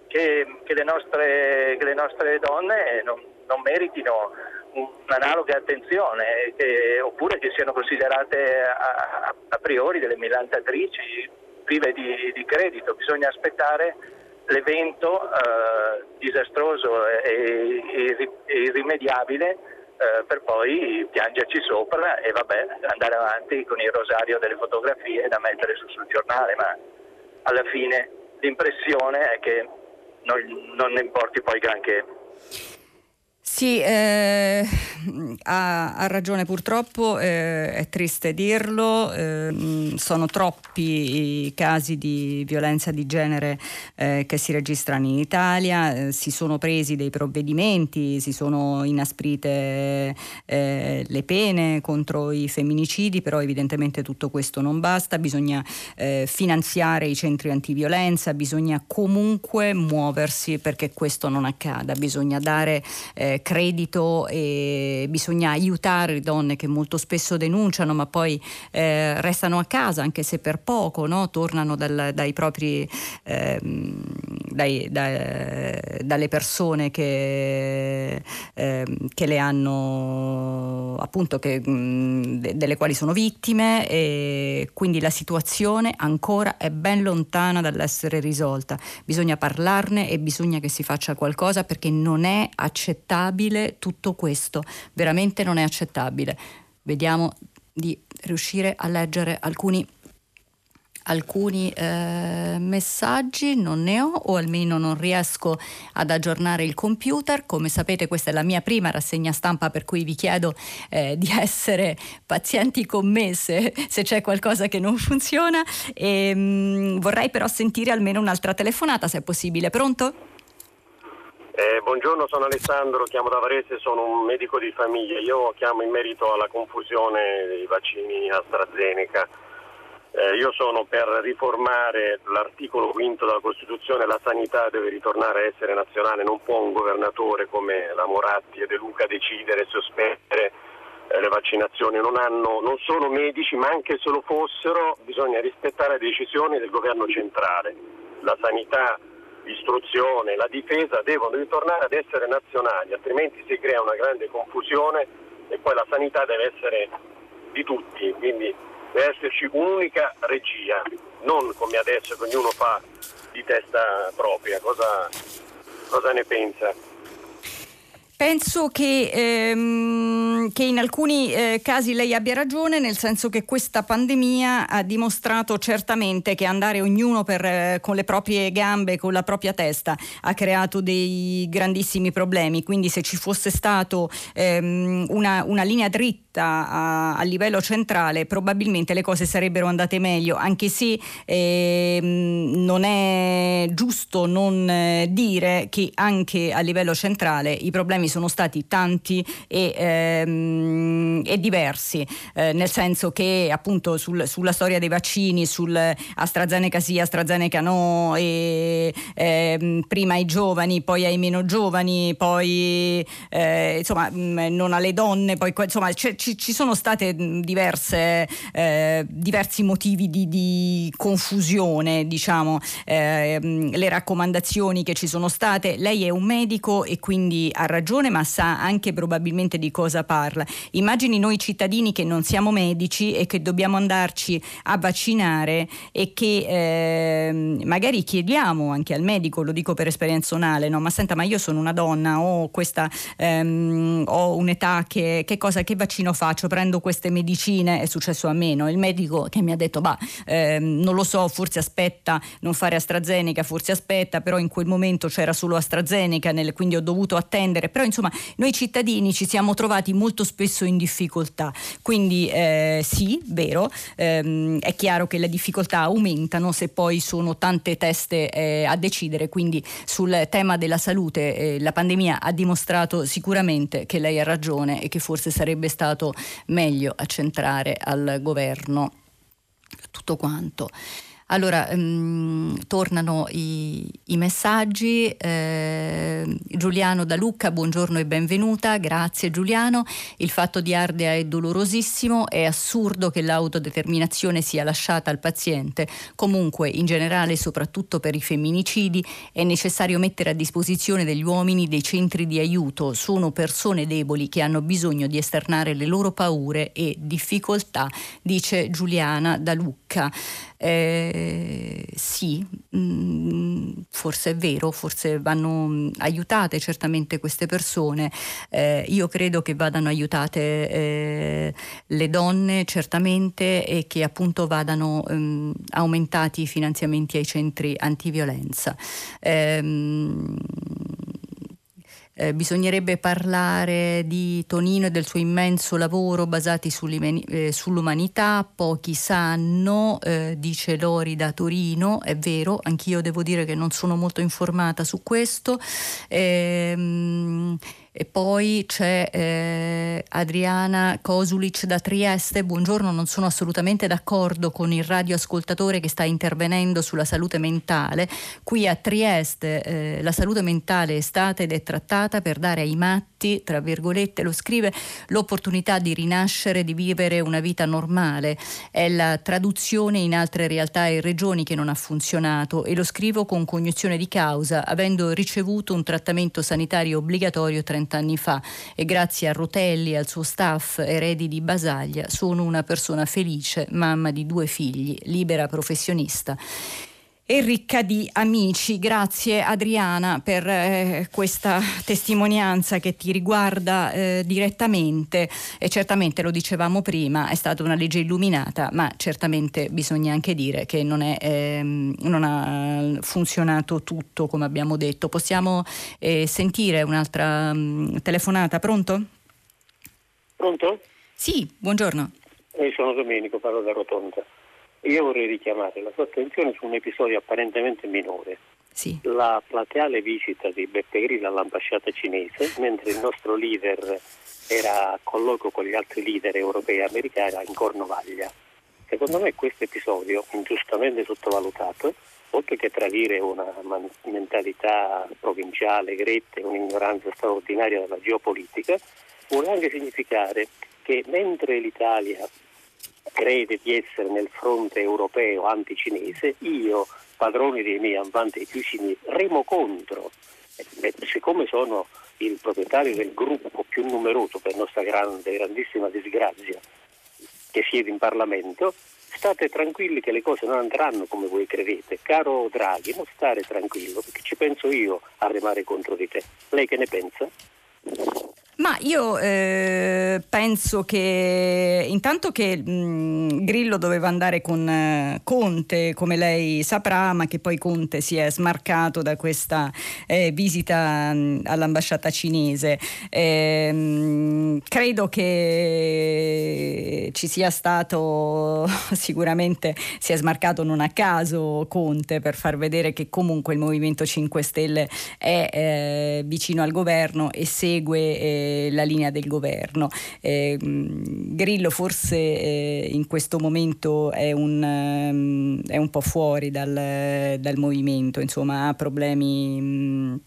che, che, le nostre, che, le nostre, donne non, non meritino un'analoga attenzione, che, oppure che siano considerate a, a priori delle millantatrici prive di, di, credito. Bisogna aspettare l'evento eh, disastroso e, e, e irrimediabile eh, per poi piangerci sopra e vabbè, andare avanti con il rosario delle fotografie da mettere su, sul giornale, ma alla fine l'impressione è che non, non ne importi poi granché. Sì, eh, ha, ha, ragione purtroppo, eh, è triste dirlo, eh, sono troppi i casi di violenza di genere eh, che si registrano in Italia, eh, si sono presi dei provvedimenti, si sono inasprite eh, le pene contro i femminicidi, però evidentemente tutto questo non basta, bisogna finanziare i centri antiviolenza, bisogna comunque muoversi perché questo non accada, bisogna dare credito e bisogna aiutare le donne che molto spesso denunciano ma poi eh, restano a casa anche se per poco, no? tornano dal, dai propri, eh, dai, da, dalle persone che, eh, che le hanno appunto che, de, delle quali sono vittime e quindi la situazione ancora è ben lontana dall'essere risolta. Bisogna parlarne e bisogna che si faccia qualcosa perché non è accettabile tutto questo, veramente non è accettabile. Vediamo di riuscire a leggere alcuni alcuni eh, messaggi, non ne ho o almeno non riesco ad aggiornare il computer. Come sapete questa è la mia prima rassegna stampa per cui vi chiedo eh, di essere pazienti con me se, se c'è qualcosa che non funziona. E, mh, mm, vorrei però sentire almeno un'altra telefonata se è possibile. Pronto? Eh, buongiorno, sono Alessandro, chiamo da Varese, sono un medico di famiglia. Io chiamo in merito alla confusione dei vaccini AstraZeneca. Eh, io sono per riformare l'articolo quinto della Costituzione, la sanità deve ritornare a essere nazionale, non può un governatore come la Moratti e De Luca decidere sospendere eh, le vaccinazioni, non, hanno, non sono medici, ma anche se lo fossero bisogna rispettare le decisioni del governo centrale. La sanità, l'istruzione, la difesa devono ritornare ad essere nazionali, altrimenti si crea una grande confusione e poi la sanità deve essere di tutti. Quindi deve esserci un'unica regia, non come adesso che ognuno fa di testa propria. Cosa, cosa ne pensa? Penso che, ehm, che in alcuni eh, casi lei abbia ragione, nel senso che questa pandemia ha dimostrato certamente che andare ognuno per, eh, con le proprie gambe, con la propria testa, ha creato dei grandissimi problemi. Quindi se ci fosse stato ehm, una, una, linea dritta a, a, livello centrale, probabilmente le cose sarebbero andate meglio, anche se ehm, non è giusto non eh, dire che anche a livello centrale i problemi sono stati tanti e, ehm, e diversi, eh, nel senso che appunto sul, sulla storia dei vaccini, sul AstraZeneca sì, AstraZeneca no, e, ehm, prima ai giovani, poi ai meno giovani, poi eh, insomma mm, non alle donne, poi insomma ci, ci sono state diverse, eh, diversi motivi di, di confusione, diciamo, ehm, le raccomandazioni che ci sono state. Lei è un medico e quindi ha ragione ma sa anche probabilmente di cosa parla. Immagini noi cittadini che non siamo medici e che dobbiamo andarci a vaccinare e che eh, magari chiediamo anche al medico, lo dico per esperienza onale, no? ma senta ma io sono una donna, ho, questa, ehm, ho un'età, che, che, cosa, che vaccino faccio? Prendo queste medicine? È successo a me, no? il medico che mi ha detto bah, ehm, non lo so, forse aspetta non fare AstraZeneca, forse aspetta, però in quel momento c'era solo AstraZeneca, nel, quindi ho dovuto attendere, però insomma noi cittadini ci siamo trovati molto spesso in difficoltà, quindi eh, sì, vero, ehm, è chiaro che le difficoltà aumentano se poi sono tante teste eh, a decidere, quindi sul tema della salute eh, la pandemia ha dimostrato sicuramente che lei ha ragione e che forse sarebbe stato meglio accentrare al governo tutto quanto. Allora, um, tornano i, i messaggi. Eh, Giuliano da Lucca, buongiorno e benvenuta. Grazie Giuliano. Il fatto di Ardea è dolorosissimo, è assurdo che l'autodeterminazione sia lasciata al paziente. Comunque, in generale, soprattutto per i femminicidi, è necessario mettere a disposizione degli uomini dei centri di aiuto. Sono persone deboli che hanno bisogno di esternare le loro paure e difficoltà, dice Giuliana da Lucca. Eh, sì, mh, mm, forse è vero, forse vanno mm, aiutate certamente queste persone. Eh, io credo che vadano aiutate eh, le donne certamente e che appunto vadano mh, mm, aumentati i finanziamenti ai centri antiviolenza. Ehm, eh, bisognerebbe parlare di Tonino e del suo immenso lavoro basati eh, sull'umanità, pochi sanno, eh, dice Lori da Torino, è vero, anch'io devo dire che non sono molto informata su questo. Ehm, e poi c'è eh, Adriana Kosulic da Trieste. Buongiorno, non sono assolutamente d'accordo con il radioascoltatore che sta intervenendo sulla salute mentale. Qui a Trieste eh, la salute mentale è stata ed è trattata per dare ai matti diritti, tra virgolette, lo scrive, l'opportunità di rinascere, di vivere una vita normale. È la traduzione in altre realtà e regioni che non ha funzionato e lo scrivo con cognizione di causa, avendo ricevuto un trattamento sanitario obbligatorio 30 anni fa e grazie a Rotelli e al suo staff eredi di Basaglia sono una persona felice, mamma di due figli, libera professionista e ricca di amici. Grazie Adriana per eh, questa testimonianza che ti riguarda eh, direttamente e certamente lo dicevamo prima, è stata una legge illuminata, ma certamente bisogna anche dire che non, è, ehm, non ha funzionato tutto come abbiamo detto. Possiamo eh, sentire un'altra mh, mm, telefonata, pronto? Pronto? Sì, buongiorno. Io sono Domenico, parlo da Rotonda. Io vorrei richiamare la sua attenzione su un episodio apparentemente minore. Sì. La plateale visita di Beppe Grillo all'ambasciata cinese, mentre il nostro leader era a colloquio con gli altri leader europei e americani in Cornovaglia. Secondo me questo episodio, ingiustamente sottovalutato, oltre che tradire una mentalità provinciale gretta e un'ignoranza straordinaria della geopolitica, vuole anche significare che mentre l'Italia crede di essere nel fronte europeo anticinese, io, padrone dei miei avanti più cinesi, remo contro. E siccome sono il proprietario del gruppo più numeroso per nostra grande, grandissima disgrazia che siede in Parlamento, state tranquilli che le cose non andranno come voi credete. Caro Draghi, non stare tranquillo, perché ci penso io a remare contro di te. Lei che ne pensa? Ma io eh, penso che intanto che mh, Grillo doveva andare con eh, Conte, come lei saprà, ma che poi Conte si è smarcato da questa eh, visita mh, all'ambasciata cinese. Ehm, credo che ci sia stato, sicuramente si è smarcato non a caso Conte per far vedere che comunque il Movimento 5 Stelle è eh, vicino al governo e segue la linea del governo. Eh, Grillo forse eh, in questo momento è un, um, è un po' fuori dal, dal, movimento, insomma ha problemi... Mh,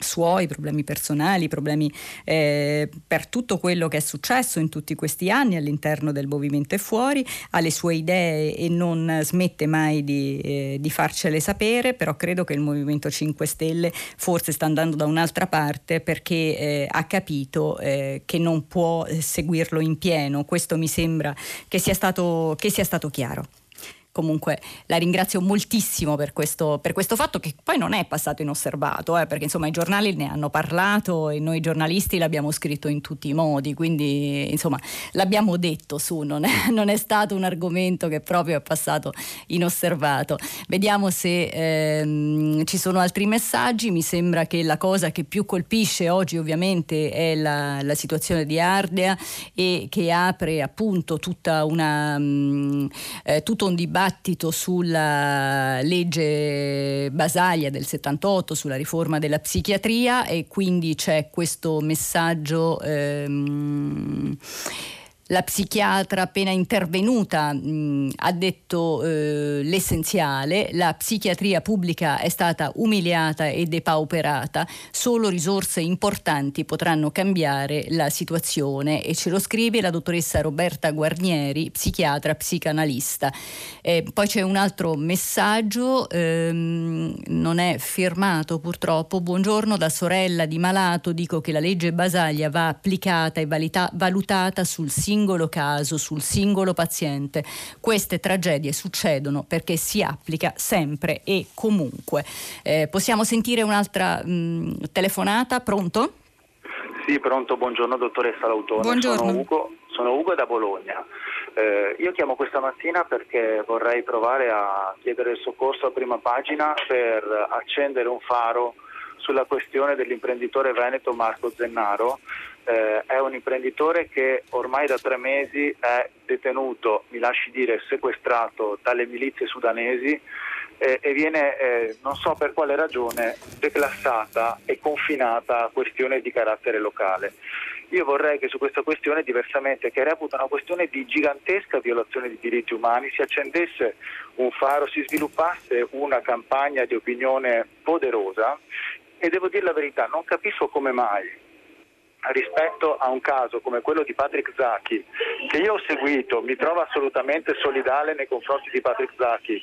suoi problemi personali, problemi eh, per tutto quello che è successo in tutti questi anni all'interno del movimento e fuori, ha le sue idee e non smette mai di, eh, di farcele sapere, però credo che il Movimento 5 Stelle forse sta andando da un'altra parte perché eh, ha capito eh, che non può seguirlo in pieno, questo mi sembra che sia stato, che sia stato chiaro comunque la ringrazio moltissimo per questo, per questo, fatto che poi non è passato inosservato, eh, perché insomma i giornali ne hanno parlato e noi giornalisti l'abbiamo scritto in tutti i modi, quindi insomma l'abbiamo detto su, non è, non è stato un argomento che proprio è passato inosservato. Vediamo se ehm, ci sono altri messaggi, mi sembra che la cosa che più colpisce oggi ovviamente è la, la situazione di Ardea e che apre appunto tutta una, mh, mm, eh, tutto un dibattito dibattito sulla legge Basaglia del 78, sulla riforma della psichiatria e quindi c'è questo messaggio ehm, la psichiatra appena intervenuta mh, ha detto eh, l'essenziale, la psichiatria pubblica è stata umiliata e depauperata, solo risorse importanti potranno cambiare la situazione e ce lo scrive la dottoressa Roberta Guarnieri, psichiatra psicanalista. Eh, poi c'è un altro messaggio, ehm, non è firmato purtroppo, buongiorno da sorella di malato, dico che la legge Basaglia va applicata e valita- valutata sul singolo singolo caso, sul singolo paziente. Queste tragedie succedono perché si applica sempre e comunque. Eh, possiamo sentire un'altra mh, mm, telefonata? Pronto? Sì, pronto, buongiorno dottoressa Lautone. Buongiorno. Sono Ugo, sono Ugo da Bologna. Eh, io chiamo questa mattina perché vorrei provare a chiedere il soccorso a prima pagina per accendere un faro sulla questione dell'imprenditore veneto Marco Zennaro eh, è un imprenditore che ormai da tre mesi è detenuto, mi lasci dire, sequestrato dalle milizie sudanesi eh, e viene, eh, non so per quale ragione, declassata e confinata a questione di carattere locale. Io vorrei che su questa questione, diversamente, che reputa una questione di gigantesca violazione di diritti umani, si accendesse un faro, si sviluppasse una campagna di opinione poderosa e devo dire la verità, non capisco come mai rispetto a un caso come quello di Patrick Zacchi, che io ho seguito, mi trovo assolutamente solidale nei confronti di Patrick Zacchi,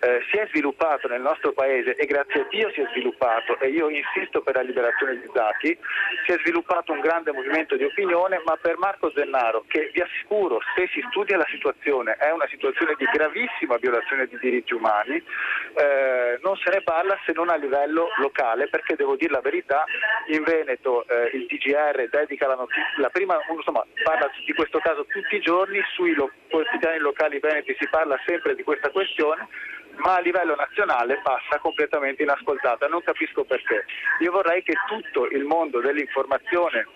eh, si è sviluppato nel nostro paese e grazie a Dio si è sviluppato e io insisto per la liberazione di Zacchi, si è sviluppato un grande movimento di opinione, ma per Marco Zennaro, che vi assicuro se si studia la situazione è una situazione di gravissima violazione di diritti umani, eh, non se ne parla se non a livello locale, perché devo dire la verità, in Veneto eh, il TGR dedica la notizia, la prima, insomma, parla di questo caso tutti i giorni, sui quotidiani locali veneti si parla sempre di questa questione, ma a livello nazionale passa completamente inascoltata. Non capisco perché. Io vorrei che tutto il mondo dell'informazione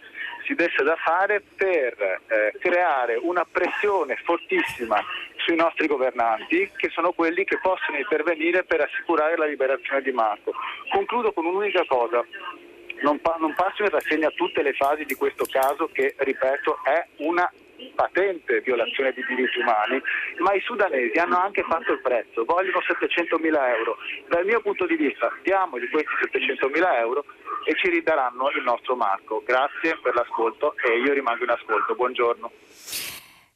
si desse da fare per eh, creare una pressione fortissima sui nostri governanti, che sono quelli che possono intervenire per assicurare la liberazione di Marco. Concludo con un'unica cosa non, pa- non passo in rassegna tutte le fasi di questo caso che, ripeto, è una patente violazione di diritti umani, ma i sudanesi hanno anche fatto il prezzo, vogliono 700 mila euro. Dal mio punto di vista diamogli questi 700 mila euro e ci ridaranno il nostro marco. Grazie per l'ascolto e io rimango in ascolto. Buongiorno.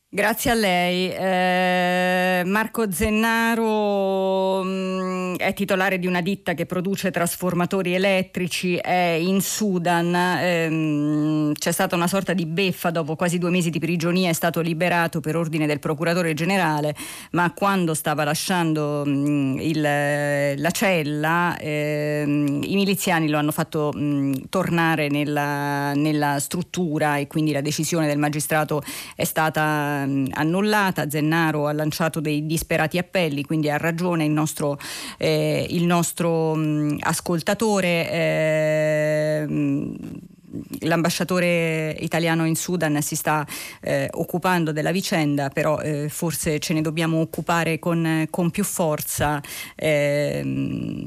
Grazie a lei. Eh, Marco Zennaro mh, mm, è titolare di una ditta che produce trasformatori elettrici, è in Sudan, eh, c'è stata una sorta di beffa dopo quasi due mesi di prigionia, è stato liberato per ordine del procuratore generale, ma quando stava lasciando mh, mm, il, la cella eh, i miliziani lo hanno fatto mh, mm, tornare nella, nella struttura e quindi la decisione del magistrato è stata Ehm, annullata, Zennaro ha lanciato dei disperati appelli, quindi ha ragione il nostro, eh, il nostro mh, ascoltatore. Eh, l'ambasciatore italiano in Sudan si sta eh, occupando della vicenda, però eh, forse ce ne dobbiamo occupare con, con più forza. Eh,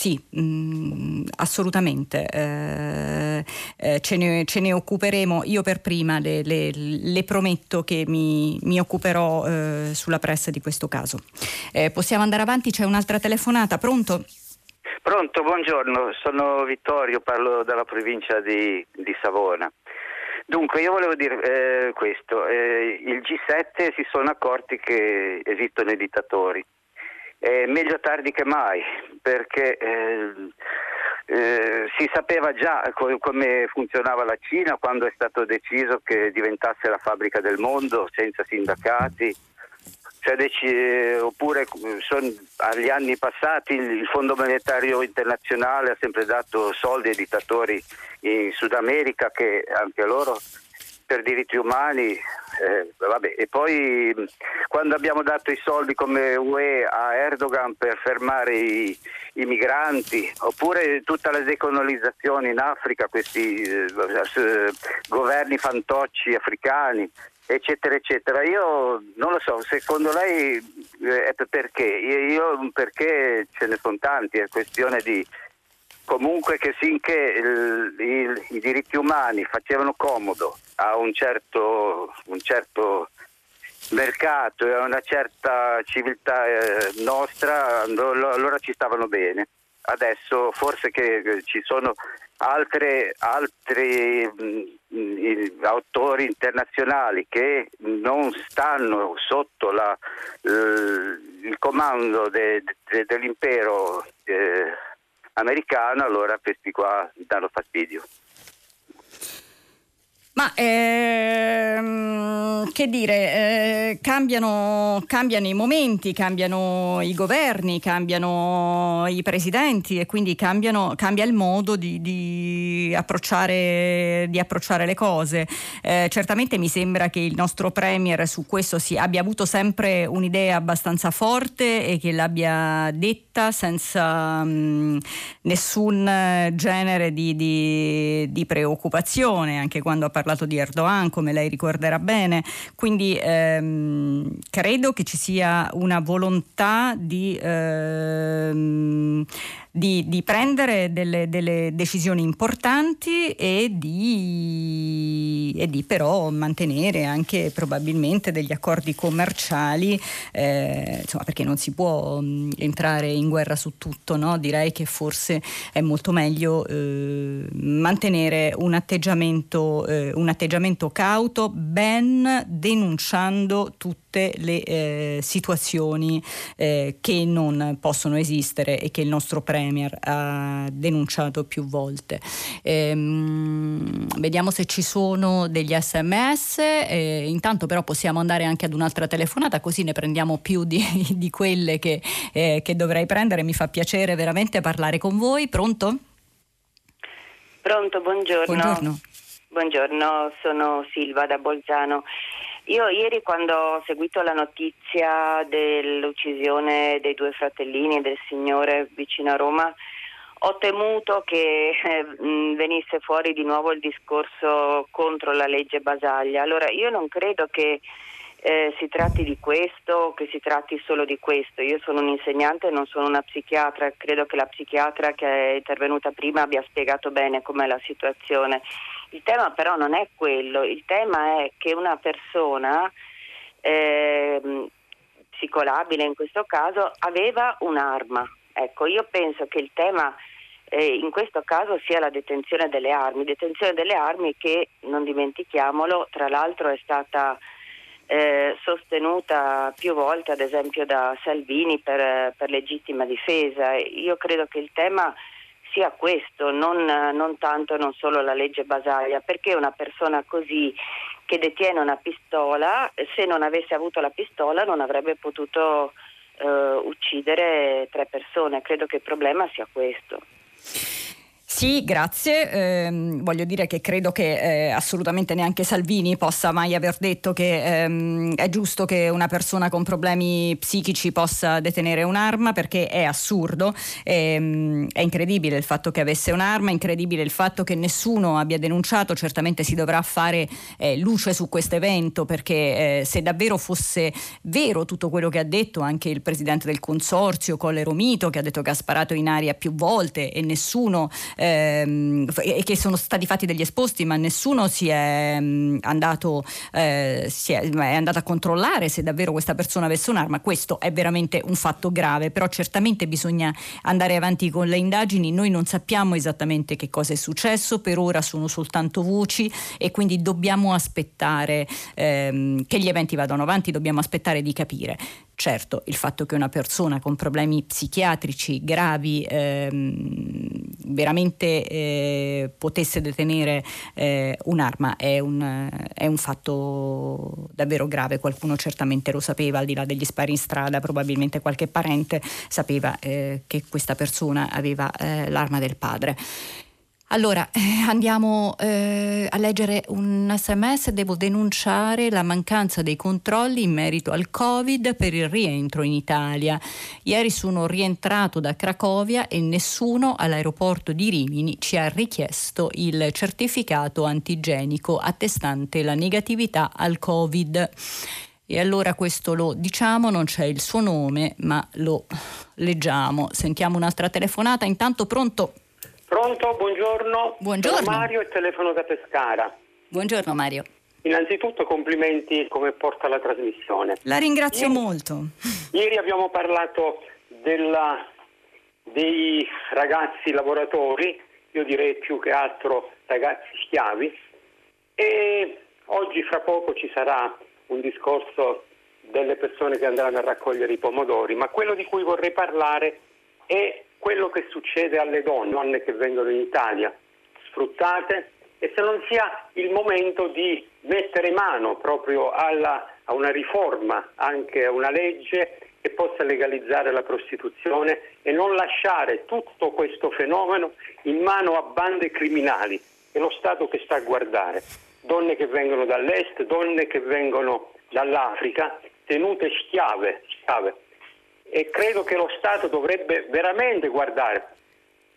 sì, mh, mm, assolutamente. Eh, eh, ce, ne, ce, ne, occuperemo. Io per prima le, le, le prometto che mi, mi occuperò eh, sulla pressa di questo caso. Eh, possiamo andare avanti? C'è un'altra telefonata. Pronto? Pronto, buongiorno. Sono Vittorio, parlo dalla provincia di, di Savona. Dunque, io volevo dire eh, questo. Eh, il G7 si sono accorti che esistono i dittatori eh, meglio tardi che mai, perché eh, eh, si sapeva già co- come funzionava la Cina quando è stato deciso che diventasse la fabbrica del mondo senza sindacati. Cioè, dec- oppure son, agli anni passati il Fondo Monetario Internazionale ha sempre dato soldi ai dittatori in Sud America che anche loro per diritti umani, eh, e poi quando abbiamo dato i soldi come UE a Erdogan per fermare i, i migranti, oppure tutta la decolonizzazione in Africa, questi eh, governi fantocci africani, eccetera, eccetera. Io non lo so, secondo lei eh, perché? Io perché ce ne sono tanti, è questione di comunque che finché i diritti umani facevano comodo a un certo, un certo mercato e a una certa civiltà eh, nostra, allora ci stavano bene. Adesso forse che ci sono altre, altri mh, mm, autori internazionali che non stanno sotto la, l, il comando de, de, dell'impero eh, americano, allora questi qua danno fastidio. Ma ehm, che dire, eh, cambiano, cambiano, i momenti, cambiano i governi, cambiano i presidenti e quindi cambiano, cambia il modo di, di, approcciare, di approcciare, le cose. Eh, certamente mi sembra che il nostro Premier su questo si, abbia avuto sempre un'idea abbastanza forte e che l'abbia detta senza mh, mm, nessun genere di, di preoccupazione, anche quando ha parlato di Erdogan, come lei ricorderà bene. Quindi ehm, credo che ci sia una volontà di ehm, di, di prendere delle, delle, decisioni importanti e di, e di, però mantenere anche probabilmente degli accordi commerciali, eh, insomma, perché non si può mh, entrare in guerra su tutto, no? direi che forse è molto meglio eh, mantenere un atteggiamento, eh, un atteggiamento cauto, ben denunciando tutte le eh, situazioni eh, che non possono esistere e che il nostro Premier ha denunciato più volte. Ehm, vediamo se ci sono degli sms, eh, intanto però possiamo andare anche ad un'altra telefonata così ne prendiamo più di, di quelle che, eh, che dovrei prendere, mi fa piacere veramente parlare con voi, pronto? Pronto, buongiorno. Buongiorno. Buongiorno, sono Silva da Bolzano. Io ieri quando ho seguito la notizia dell'uccisione dei due fratellini del signore vicino a Roma, ho temuto che eh, venisse fuori di nuovo il discorso contro la legge Basaglia. Allora io non credo che eh, si tratti di questo o che si tratti solo di questo. Io sono un insegnante, non sono una psichiatra, credo che la psichiatra che è intervenuta prima abbia spiegato bene com'è la situazione. Il tema però non è quello, il tema è che una persona eh, psicolabile in questo caso aveva un'arma. Ecco, io penso che il tema eh, in questo caso sia la detenzione delle armi, detenzione delle armi che, non dimentichiamolo, tra l'altro è stata eh, sostenuta più volte, ad esempio da Salvini per, per legittima difesa. Io credo che il tema sia questo, non, non tanto non solo la legge Basaglia, perché una persona così che detiene una pistola, se non avesse avuto la pistola non avrebbe potuto eh, uccidere tre persone. Credo che il problema sia questo. Sì, grazie. Eh, voglio dire che credo che eh, assolutamente neanche Salvini possa mai aver detto che ehm, è giusto che una persona con problemi psichici possa detenere un'arma perché è assurdo. Ehm, è incredibile il fatto che avesse un'arma, è incredibile il fatto che nessuno abbia denunciato. Certamente si dovrà fare eh, luce su questo evento perché eh, se davvero fosse vero tutto quello che ha detto anche il presidente del consorzio, Colle Romito, che ha detto che ha sparato in aria più volte e nessuno eh, ehm, e che sono stati fatti degli esposti, ma nessuno si è mm, andato, eh, si è, è andato a controllare se davvero questa persona avesse un'arma. Questo è veramente un fatto grave, però certamente bisogna andare avanti con le indagini. Noi non sappiamo esattamente che cosa è successo, per ora sono soltanto voci e quindi dobbiamo aspettare ehm, che gli eventi vadano avanti, dobbiamo aspettare di capire. Certo, il fatto che una persona con problemi psichiatrici gravi ehm, veramente eh, potesse detenere eh, un'arma è un, è un, fatto davvero grave. Qualcuno certamente lo sapeva, al di là degli spari in strada, probabilmente qualche parente sapeva eh, che questa persona aveva eh, l'arma del padre. Allora, eh, andiamo eh, a leggere un sms. Devo denunciare la mancanza dei controlli in merito al Covid per il rientro in Italia. Ieri sono rientrato da Cracovia e nessuno all'aeroporto di Rimini ci ha richiesto il certificato antigenico attestante la negatività al Covid. E allora questo lo diciamo, non c'è il suo nome, ma lo leggiamo. Sentiamo un'altra telefonata. Intanto pronto? Pronto, buongiorno. Buongiorno. Sono Mario e telefono da Pescara. Buongiorno Mario. Innanzitutto complimenti come porta la trasmissione. La ringrazio ieri, molto. Ieri abbiamo parlato della, dei ragazzi lavoratori, io direi più che altro ragazzi schiavi, e oggi fra poco ci sarà un discorso delle persone che andranno a raccogliere i pomodori, ma quello di cui vorrei parlare è quello che succede alle donne, donne che vengono in Italia sfruttate e se non sia il momento di mettere mano proprio alla, a una riforma, anche a una legge che possa legalizzare la prostituzione e non lasciare tutto questo fenomeno in mano a bande criminali. È lo Stato che sta a guardare. Donne che vengono dall'est, donne che vengono dall'Africa, tenute schiave, schiave e credo che lo Stato dovrebbe veramente guardare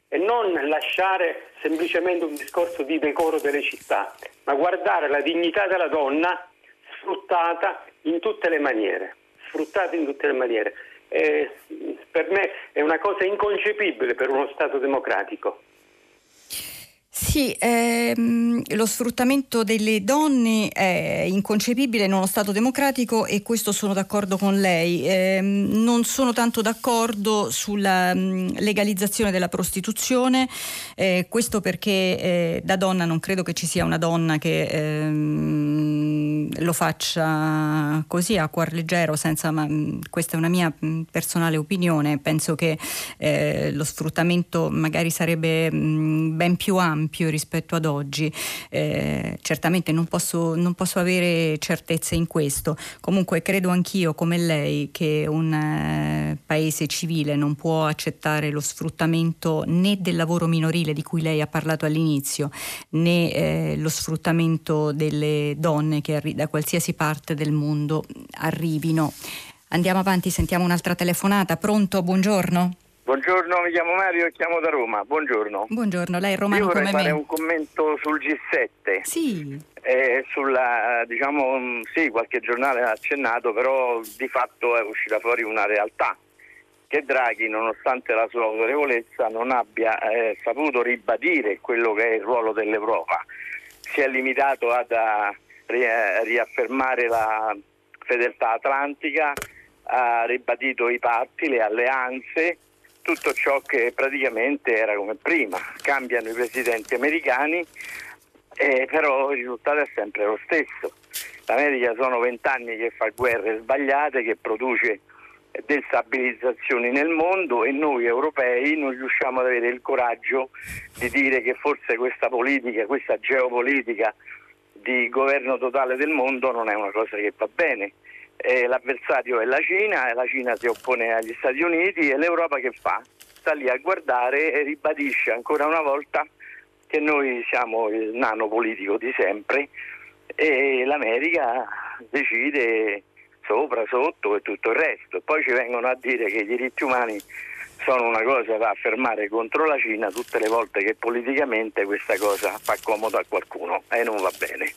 e non lasciare semplicemente un discorso di decoro delle città, ma guardare la dignità della donna sfruttata in tutte le maniere, sfruttata in tutte le maniere. eh, per me è una cosa inconcepibile per uno Stato democratico. Sì, ehm, lo sfruttamento delle donne è inconcepibile in uno Stato democratico e questo sono d'accordo con lei. Eh, non sono tanto d'accordo sulla mh, legalizzazione della prostituzione, eh, questo perché eh, da donna non credo che ci sia una donna che ehm, lo faccia così a cuor leggero, senza, ma, questa è una mia personale opinione, penso che eh, lo sfruttamento magari sarebbe mh, ben più ampio rispetto ad oggi. Eh, certamente non posso, non posso, avere certezze in questo. Comunque credo anch'io, come lei, che un eh, paese civile non può accettare lo sfruttamento né del lavoro minorile di cui lei ha parlato all'inizio, né eh, lo sfruttamento delle donne che da qualsiasi parte del mondo arrivino. Andiamo avanti, sentiamo un'altra telefonata. Pronto? Buongiorno. Buongiorno, mi chiamo Mario e chiamo da Roma. Buongiorno. Buongiorno, lei è romano Io vorrei come fare me. un commento sul G7. Sì. Eh, sulla, diciamo, mm, sì, qualche giornale ha accennato, però di fatto è uscita fuori una realtà che Draghi, nonostante la sua autorevolezza, non abbia eh, saputo ribadire quello che è il ruolo dell'Europa. Si è limitato ad a, riaffermare la fedeltà atlantica, ha ribadito i patti, le alleanze, tutto ciò che praticamente era come prima. Cambiano i presidenti americani, eh, però il risultato è sempre lo stesso. L'America sono vent'anni che fa guerre sbagliate, che produce destabilizzazioni nel mondo e noi europei non riusciamo ad avere il coraggio di dire che forse questa politica, questa geopolitica di governo totale del mondo non è una cosa che va bene. Eh, l'avversario è la Cina, e la Cina si oppone agli Stati Uniti e l'Europa che fa? Sta lì a guardare e ribadisce ancora una volta che noi siamo il nano politico di sempre e l'America decide sopra, sotto e tutto il resto. Poi ci vengono a dire che i diritti umani sono una cosa da affermare contro la Cina tutte le volte che politicamente questa cosa fa comodo a qualcuno e non va bene.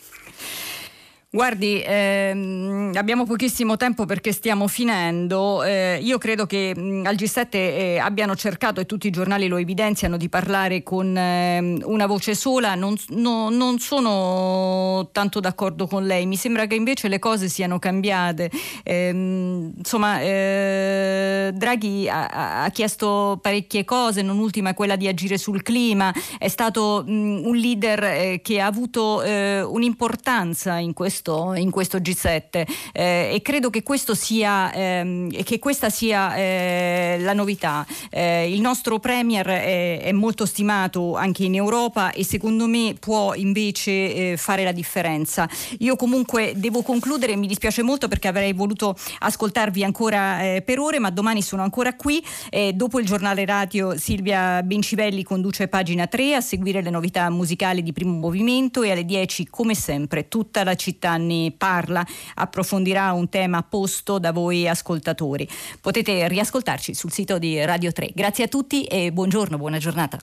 Guardi, ehm, abbiamo pochissimo tempo perché stiamo finendo. Eh, io credo che mh, al G7 eh, abbiano cercato, e tutti i giornali lo evidenziano, di parlare con eh, una voce sola. Non, no, non, sono tanto d'accordo con lei. Mi sembra che invece le cose siano cambiate. Ehm, insomma, eh, Draghi ha, ha, chiesto parecchie cose, non ultima quella di agire sul clima. È stato mh, un leader eh, che ha avuto eh, un'importanza in questo in questo G7 eh, e credo che, sia, ehm, che questa sia eh, la novità. Eh, il nostro Premier è, è, molto stimato anche in Europa e secondo me può invece eh, fare la differenza. Io comunque devo concludere, mi dispiace molto perché avrei voluto ascoltarvi ancora eh, per ore, ma domani sono ancora qui. dopo il giornale radio Silvia Bencivelli conduce pagina 3 a seguire le novità musicali di primo movimento e alle 10 come sempre tutta la città ne parla, approfondirà un tema posto da voi ascoltatori. Potete riascoltarci sul sito di Radio 3. Grazie a tutti e buongiorno, buona giornata.